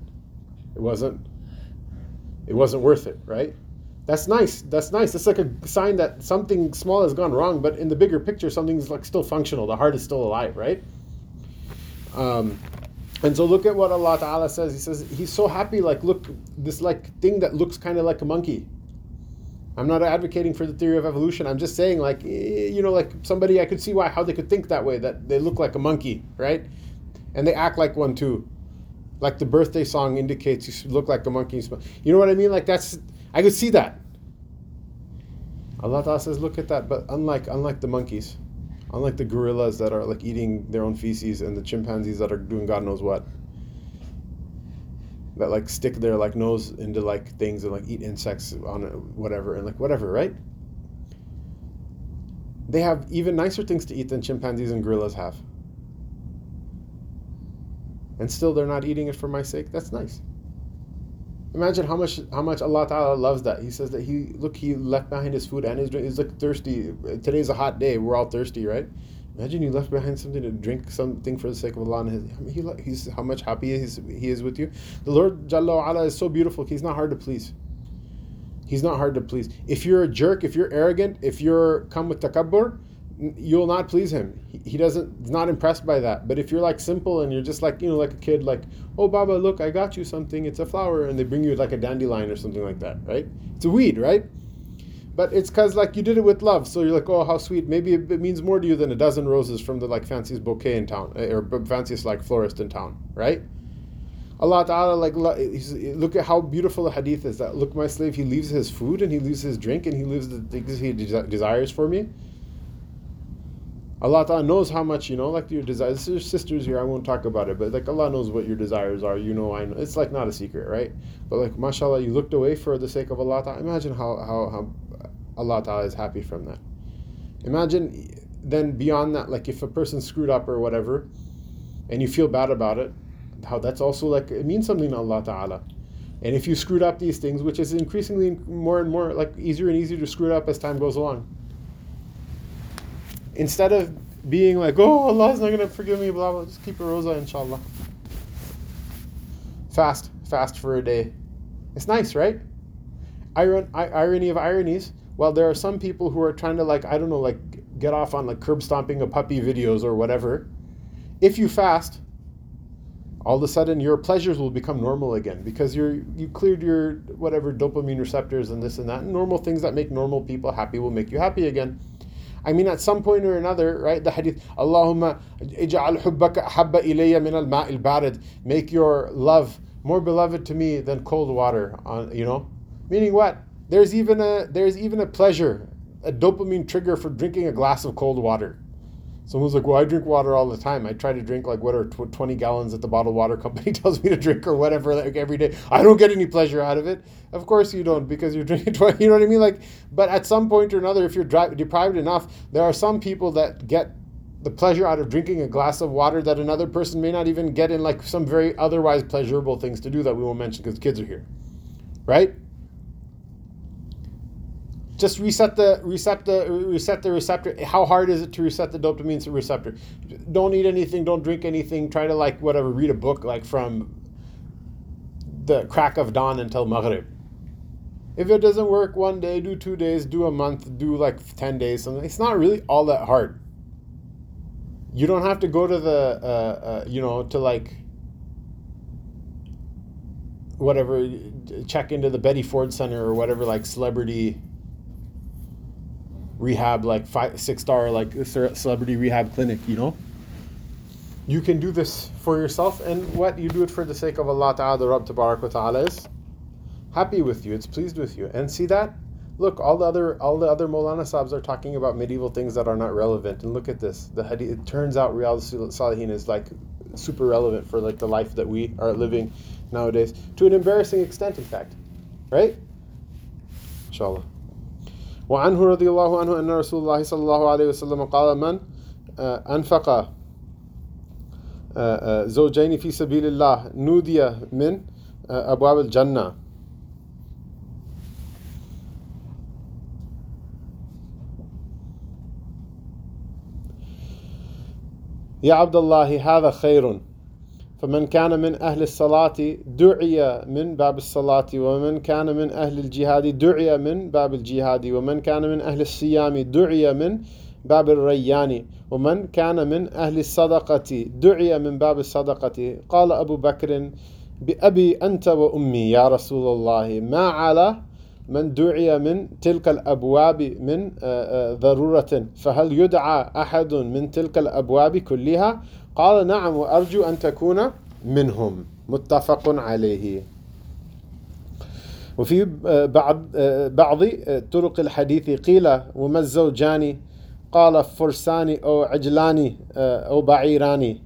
It wasn't. It wasn't worth it, right? That's nice. That's nice. It's like a sign that something small has gone wrong, but in the bigger picture, something's like still functional. The heart is still alive, right? Um, and so look at what Allah Ta'ala says. He says He's so happy. Like look, this like thing that looks kind of like a monkey. I'm not advocating for the theory of evolution. I'm just saying, like, eh, you know, like somebody I could see why how they could think that way. That they look like a monkey, right? And they act like one too. Like the birthday song indicates, you look like a monkey. You know what I mean? Like that's I could see that. Allah says, look at that. But unlike unlike the monkeys, unlike the gorillas that are like eating their own feces and the chimpanzees that are doing God knows what, that like stick their like nose into like things and like eat insects on whatever and like whatever, right? They have even nicer things to eat than chimpanzees and gorillas have. And still they're not eating it for my sake. That's nice. Imagine how much how much Allah Ta'ala loves that. He says that he look he left behind his food and his drink. He's like thirsty. Today's a hot day. We're all thirsty, right? Imagine you left behind something to drink something for the sake of Allah and his, he, he's how much happy he is, he is with you. The Lord Jalla ala is so beautiful. He's not hard to please. He's not hard to please. If you're a jerk, if you're arrogant, if you're come with takabbur, you'll not please him. He, doesn't not impressed by that. But if you're like simple and you're just like you know like a kid, like oh Baba, look, I got you something. It's a flower, and they bring you like a dandelion or something like that, right? It's a weed, right? But it's because like you did it with love, so you're like, oh, how sweet. Maybe it, it means more to you than a dozen roses from the like fanciest bouquet in town, eh, or fanciest like florist in town, right? Allah Ta'ala, like, look at how beautiful the hadith is. That look, my slave, he leaves his food and he leaves his drink and he leaves the things he desires for me Allah Ta'ala knows how much, you know, like your desires. There's sisters here, I won't talk about it, but like Allah knows what your desires are. You know, I know. It's like not a secret, right? But like, mashallah, you looked away for the sake of Allah Ta'ala. Imagine how, how, how Allah Ta'ala is happy from that. Imagine then beyond that, like if a person screwed up or whatever, and you feel bad about it, how that's also like, it means something to Allah Ta'ala. And if you screwed up these things, which is increasingly more and more like easier and easier to screw it up as time goes along instead of being like, oh, Allah's not going to forgive me, blah, blah, just keep a rosa, inshallah. Fast, fast for a day. It's nice, right? Iron, irony of ironies. Well, there are some people who are trying to, like, I don't know, like, get off on, like, curb stomping a puppy videos or whatever. If you fast, all of a sudden your pleasures will become normal again because you're you cleared your whatever dopamine receptors and this and that. And normal things that make normal people happy will make you happy again. I mean, at some point or another, right? The hadith, Allahumma ij'al hubbaka habba ilayya min al ma'il barid. Make your love more beloved to me than cold water. On you know, meaning what? There's even a there's even a pleasure, a dopamine trigger for drinking a glass of cold water. Someone's like, well, I drink water all the time. I try to drink like what are 20 gallons that the bottled water company tells me to drink or whatever like every day. I don't get any pleasure out of it. Of course you don't because you're drinking 20, you know what I mean? Like, but at some point or another, if you're dri- deprived enough, there are some people that get the pleasure out of drinking a glass of water that another person may not even get in like some very otherwise pleasurable things to do that we won't mention because kids are here. Right? Just reset the reset the reset the receptor. How hard is it to reset the dopamine receptor? Don't eat anything. Don't drink anything. Try to like whatever. Read a book like from the crack of dawn until maghrib. If it doesn't work one day, do two days, do a month, do like ten days. Something. It's not really all that hard. You don't have to go to the uh, uh, you know to like whatever check into the Betty Ford Center or whatever like celebrity rehab, like five, six star, like celebrity rehab clinic, you know? You can do this for yourself, and what? You do it for the sake of Allah Ta'ala, the Rabb Tabarak Ta'ala is happy with you, it's pleased with you. And see that? Look, all the other all the other Molana Sabs are talking about medieval things that are not relevant. And look at this. The hadith it turns out Riyadh Salihin is like super relevant for like the life that we are living nowadays. To an embarrassing extent, in fact. Right? Inshallah. وعنه رضي الله عنه أن رسول الله صلى الله عليه وسلم قال من؟ أنفق زوجين في سبيل الله. نودي من؟ أبواب الجنة. يا عبد الله هذا خير. فمن كان من أهل الصلاة دعي من باب الصلاة ومن كان من أهل الجهاد دعي من باب الجهاد ومن كان من أهل الصيام دعي من باب الريان ومن كان من أهل الصدقة دعي من باب الصدقة. قال أبو بكر بأبي أنت وأمي يا رسول الله ما على من دعي من تلك الأبواب من ضرورة؟ فهل يدعى أحد من تلك الأبواب كلها؟ قال نعم وأرجو أن تكون منهم. متفق عليه. وفي بعض بعض طرق الحديث قيل وما الزوجان؟ قال فرسان أو عجلان أو بعيران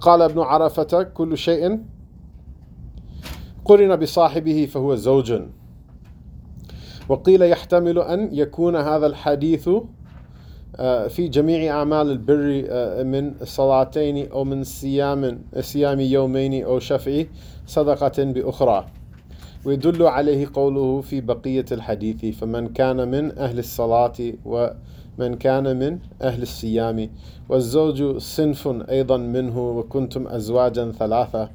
قال ابن عرفة كل شيء قرن بصاحبه فهو زوج. وقيل يحتمل أن يكون هذا الحديث في جميع أعمال البر من صلاتين أو من صيام صيام يومين أو شفع صدقة بأخرى. ويدل عليه قوله في بقية الحديث فمن كان من أهل الصلاة ومن كان من أهل الصيام. والزوج صنف أيضا منه وكنتم أزواجا ثلاثة.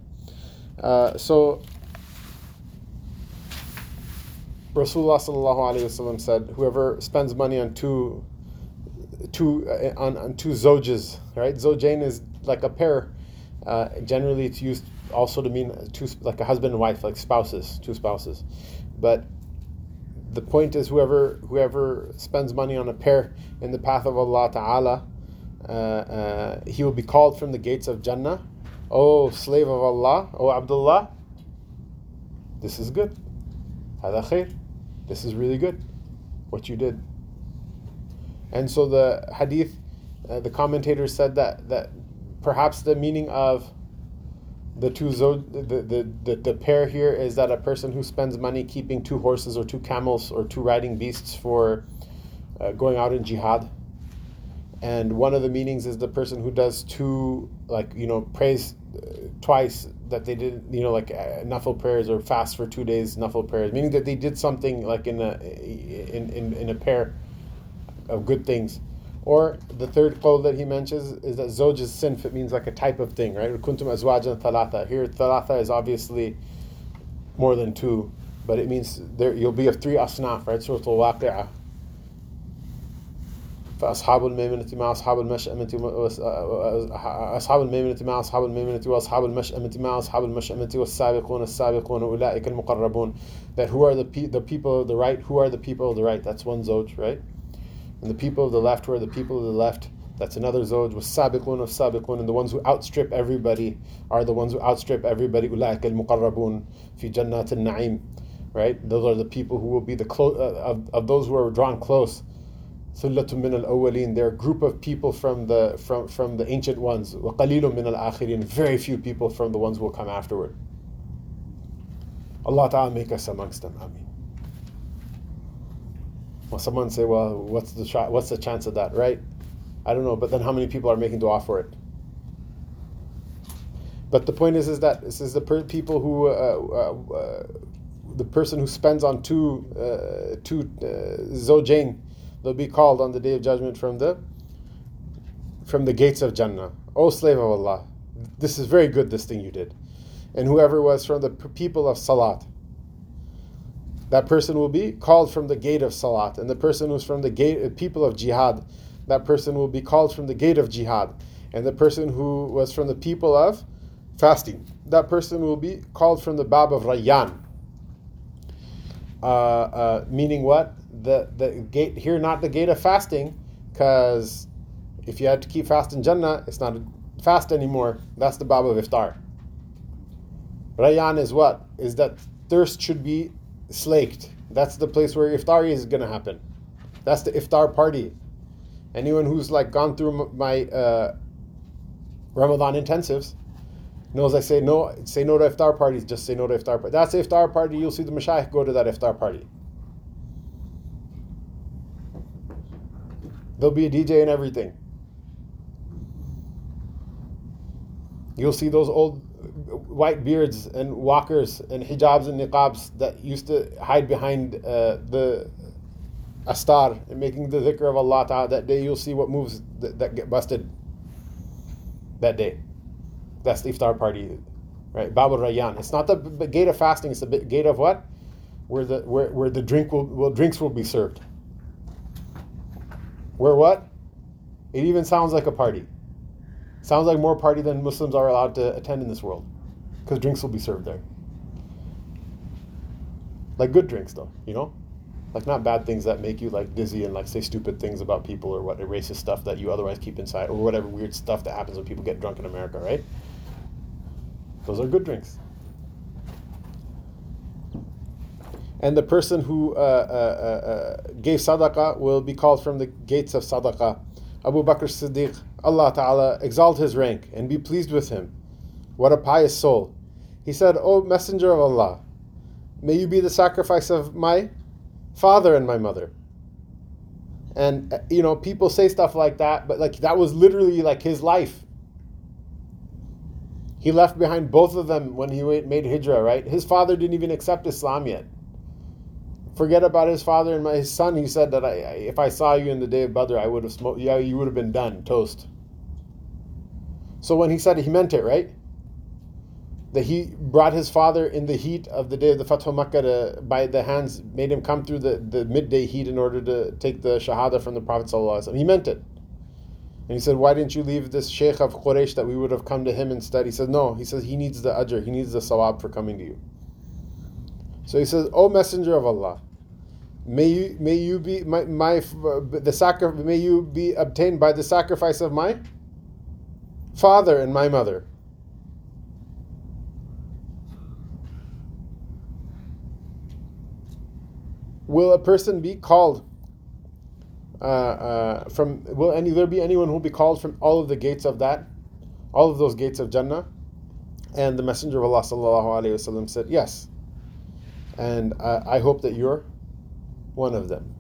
uh, so Rasulullah sallallahu alaihi wasallam said, "Whoever spends money on two two uh, on, on two zojas, right? Zojain is like a pair. Uh, generally, it's used also to mean two, like a husband and wife, like spouses, two spouses. But the point is, whoever whoever spends money on a pair in the path of Allah Taala, uh, uh, he will be called from the gates of Jannah. Oh, slave of Allah, oh Abdullah, this is good. This is really good. What you did. And so the hadith, uh, the commentators said that that perhaps the meaning of the two the, the, the, the pair here is that a person who spends money keeping two horses or two camels or two riding beasts for uh, going out in jihad. And one of the meanings is the person who does two, like, you know, prays uh, twice that they did, you know, like uh, nafil prayers or fast for two days, nafil prayers, meaning that they did something like in a, in, in, in a pair of good things. Or the third qawl that he mentions is that zoj is sinf, it means like a type of thing, right? Kuntum azwajan thalatha. Here, thalatha is obviously more than two, but it means there you'll be of three asnaf, right? Surah al-Waqi'ah. فأصحاب الميمنة مع أصحاب المشأمة أصحاب الميمنة مع أصحاب الميمنة وأصحاب المشأمة مع أصحاب المشأمة والسابقون السابقون أولئك المقربون that who are the, pe- the people of the right who are the people of the right that's one zoj right and the people of the left were the people of the left. That's another zoj was sabiqun of sabiqun, and the ones who outstrip everybody are the ones who outstrip everybody. Ulaik al muqarrabun fi jannat al na'im. Right? Those are the people who will be the close uh, of, of those who are drawn close. Sullatun min al awwalin. They're a group of people from the from from the ancient ones. Waqalilun min al akhirin. Very few people from the ones who will come afterward. Allah Ta'ala make us amongst them. Amin well someone say well what's the what's the chance of that right I don't know but then how many people are making dua for it but the point is is that this is the per- people who uh, uh, uh, the person who spends on two uh, two uh, zojain they'll be called on the day of judgment from the from the gates of Jannah. O slave of Allah, this is very good, this thing you did. And whoever was from the people of Salat, that person will be called from the gate of Salat. And the person who's from the gate uh, people of Jihad, that person will be called from the gate of Jihad. And the person who was from the people of fasting, that person will be called from the Bab of Rayyan. Uh, uh, meaning what? The the gate here, not the gate of fasting, because if you had to keep fast in Jannah, it's not fast anymore. That's the Bab of Iftar. Rayyan is what? Is that thirst should be slaked. That's the place where Iftar is to happen. That's the Iftar party. Anyone who's like gone through my uh, Ramadan intensives knows I say no, say no to iftar parties. Just say no to iftar party. That's the iftar party. You'll see the mashayikh go to that iftar party. There'll be a DJ and everything. You'll see those old white beards and walkers and hijabs and niqabs that used to hide behind uh, the astar and making the dhikr of Allah Ta'ala. That day you'll see what moves that, that get busted that day. That's the iftar party, right? Babul Rayyan. It's not the b- gate of fasting. It's the b- gate of what? Where the where, where the drink will, will drinks will be served. Where what? It even sounds like a party. Sounds like more party than Muslims are allowed to attend in this world, because drinks will be served there. Like good drinks, though, you know, like not bad things that make you like dizzy and like say stupid things about people or what racist stuff that you otherwise keep inside or whatever weird stuff that happens when people get drunk in America, right? Those are good drinks. And the person who uh, uh, uh, uh, gave sadaqah will be called from the gates of sadaqah. Abu Bakr Siddiq, Allah Ta'ala exalt his rank and be pleased with him. What a pious soul. He said, O Messenger of Allah, may you be the sacrifice of my father and my mother. And, uh, you know, people say stuff like that, but like that was literally like his life. He left behind both of them when he made hijrah, right? His father didn't even accept Islam yet. Forget about his father and my, son. He said that I- if I saw you in the day of Badr, I would have smoked. Yeah, you would have been done, toast. So when he said it, he meant it, right? That he brought his father in the heat of the day of the Fatah Makkah to, by the hands, made him come through the, the midday heat in order to take the Shahada from the Prophet. He meant it. And he said, Why didn't you leave this Sheikh of Quraysh that we would have come to him instead? He said, No. He says, He needs the ajr, he needs the sawab for coming to you. So he says, O Messenger of Allah, may you may you be my, my the sacri- may you be obtained by the sacrifice of my father and my mother. Will a person be called uh, uh, from? Will any there be anyone who will be called from all of the gates of that, all of those gates of Jannah? And the Messenger of Allah sallallahu alaihi wasallam said, yes. And uh, I hope that you're one of them.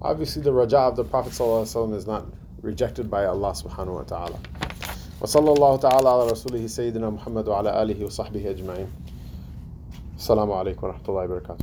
Obviously, the raja of the Prophet ﷺ is not rejected by Allah subhanahu wa ta'ala. وصلى الله تعالى على رسوله سيدنا محمد وعلى آله وصحبه أجمعين. السلام عليكم ورحمة الله وبركاته.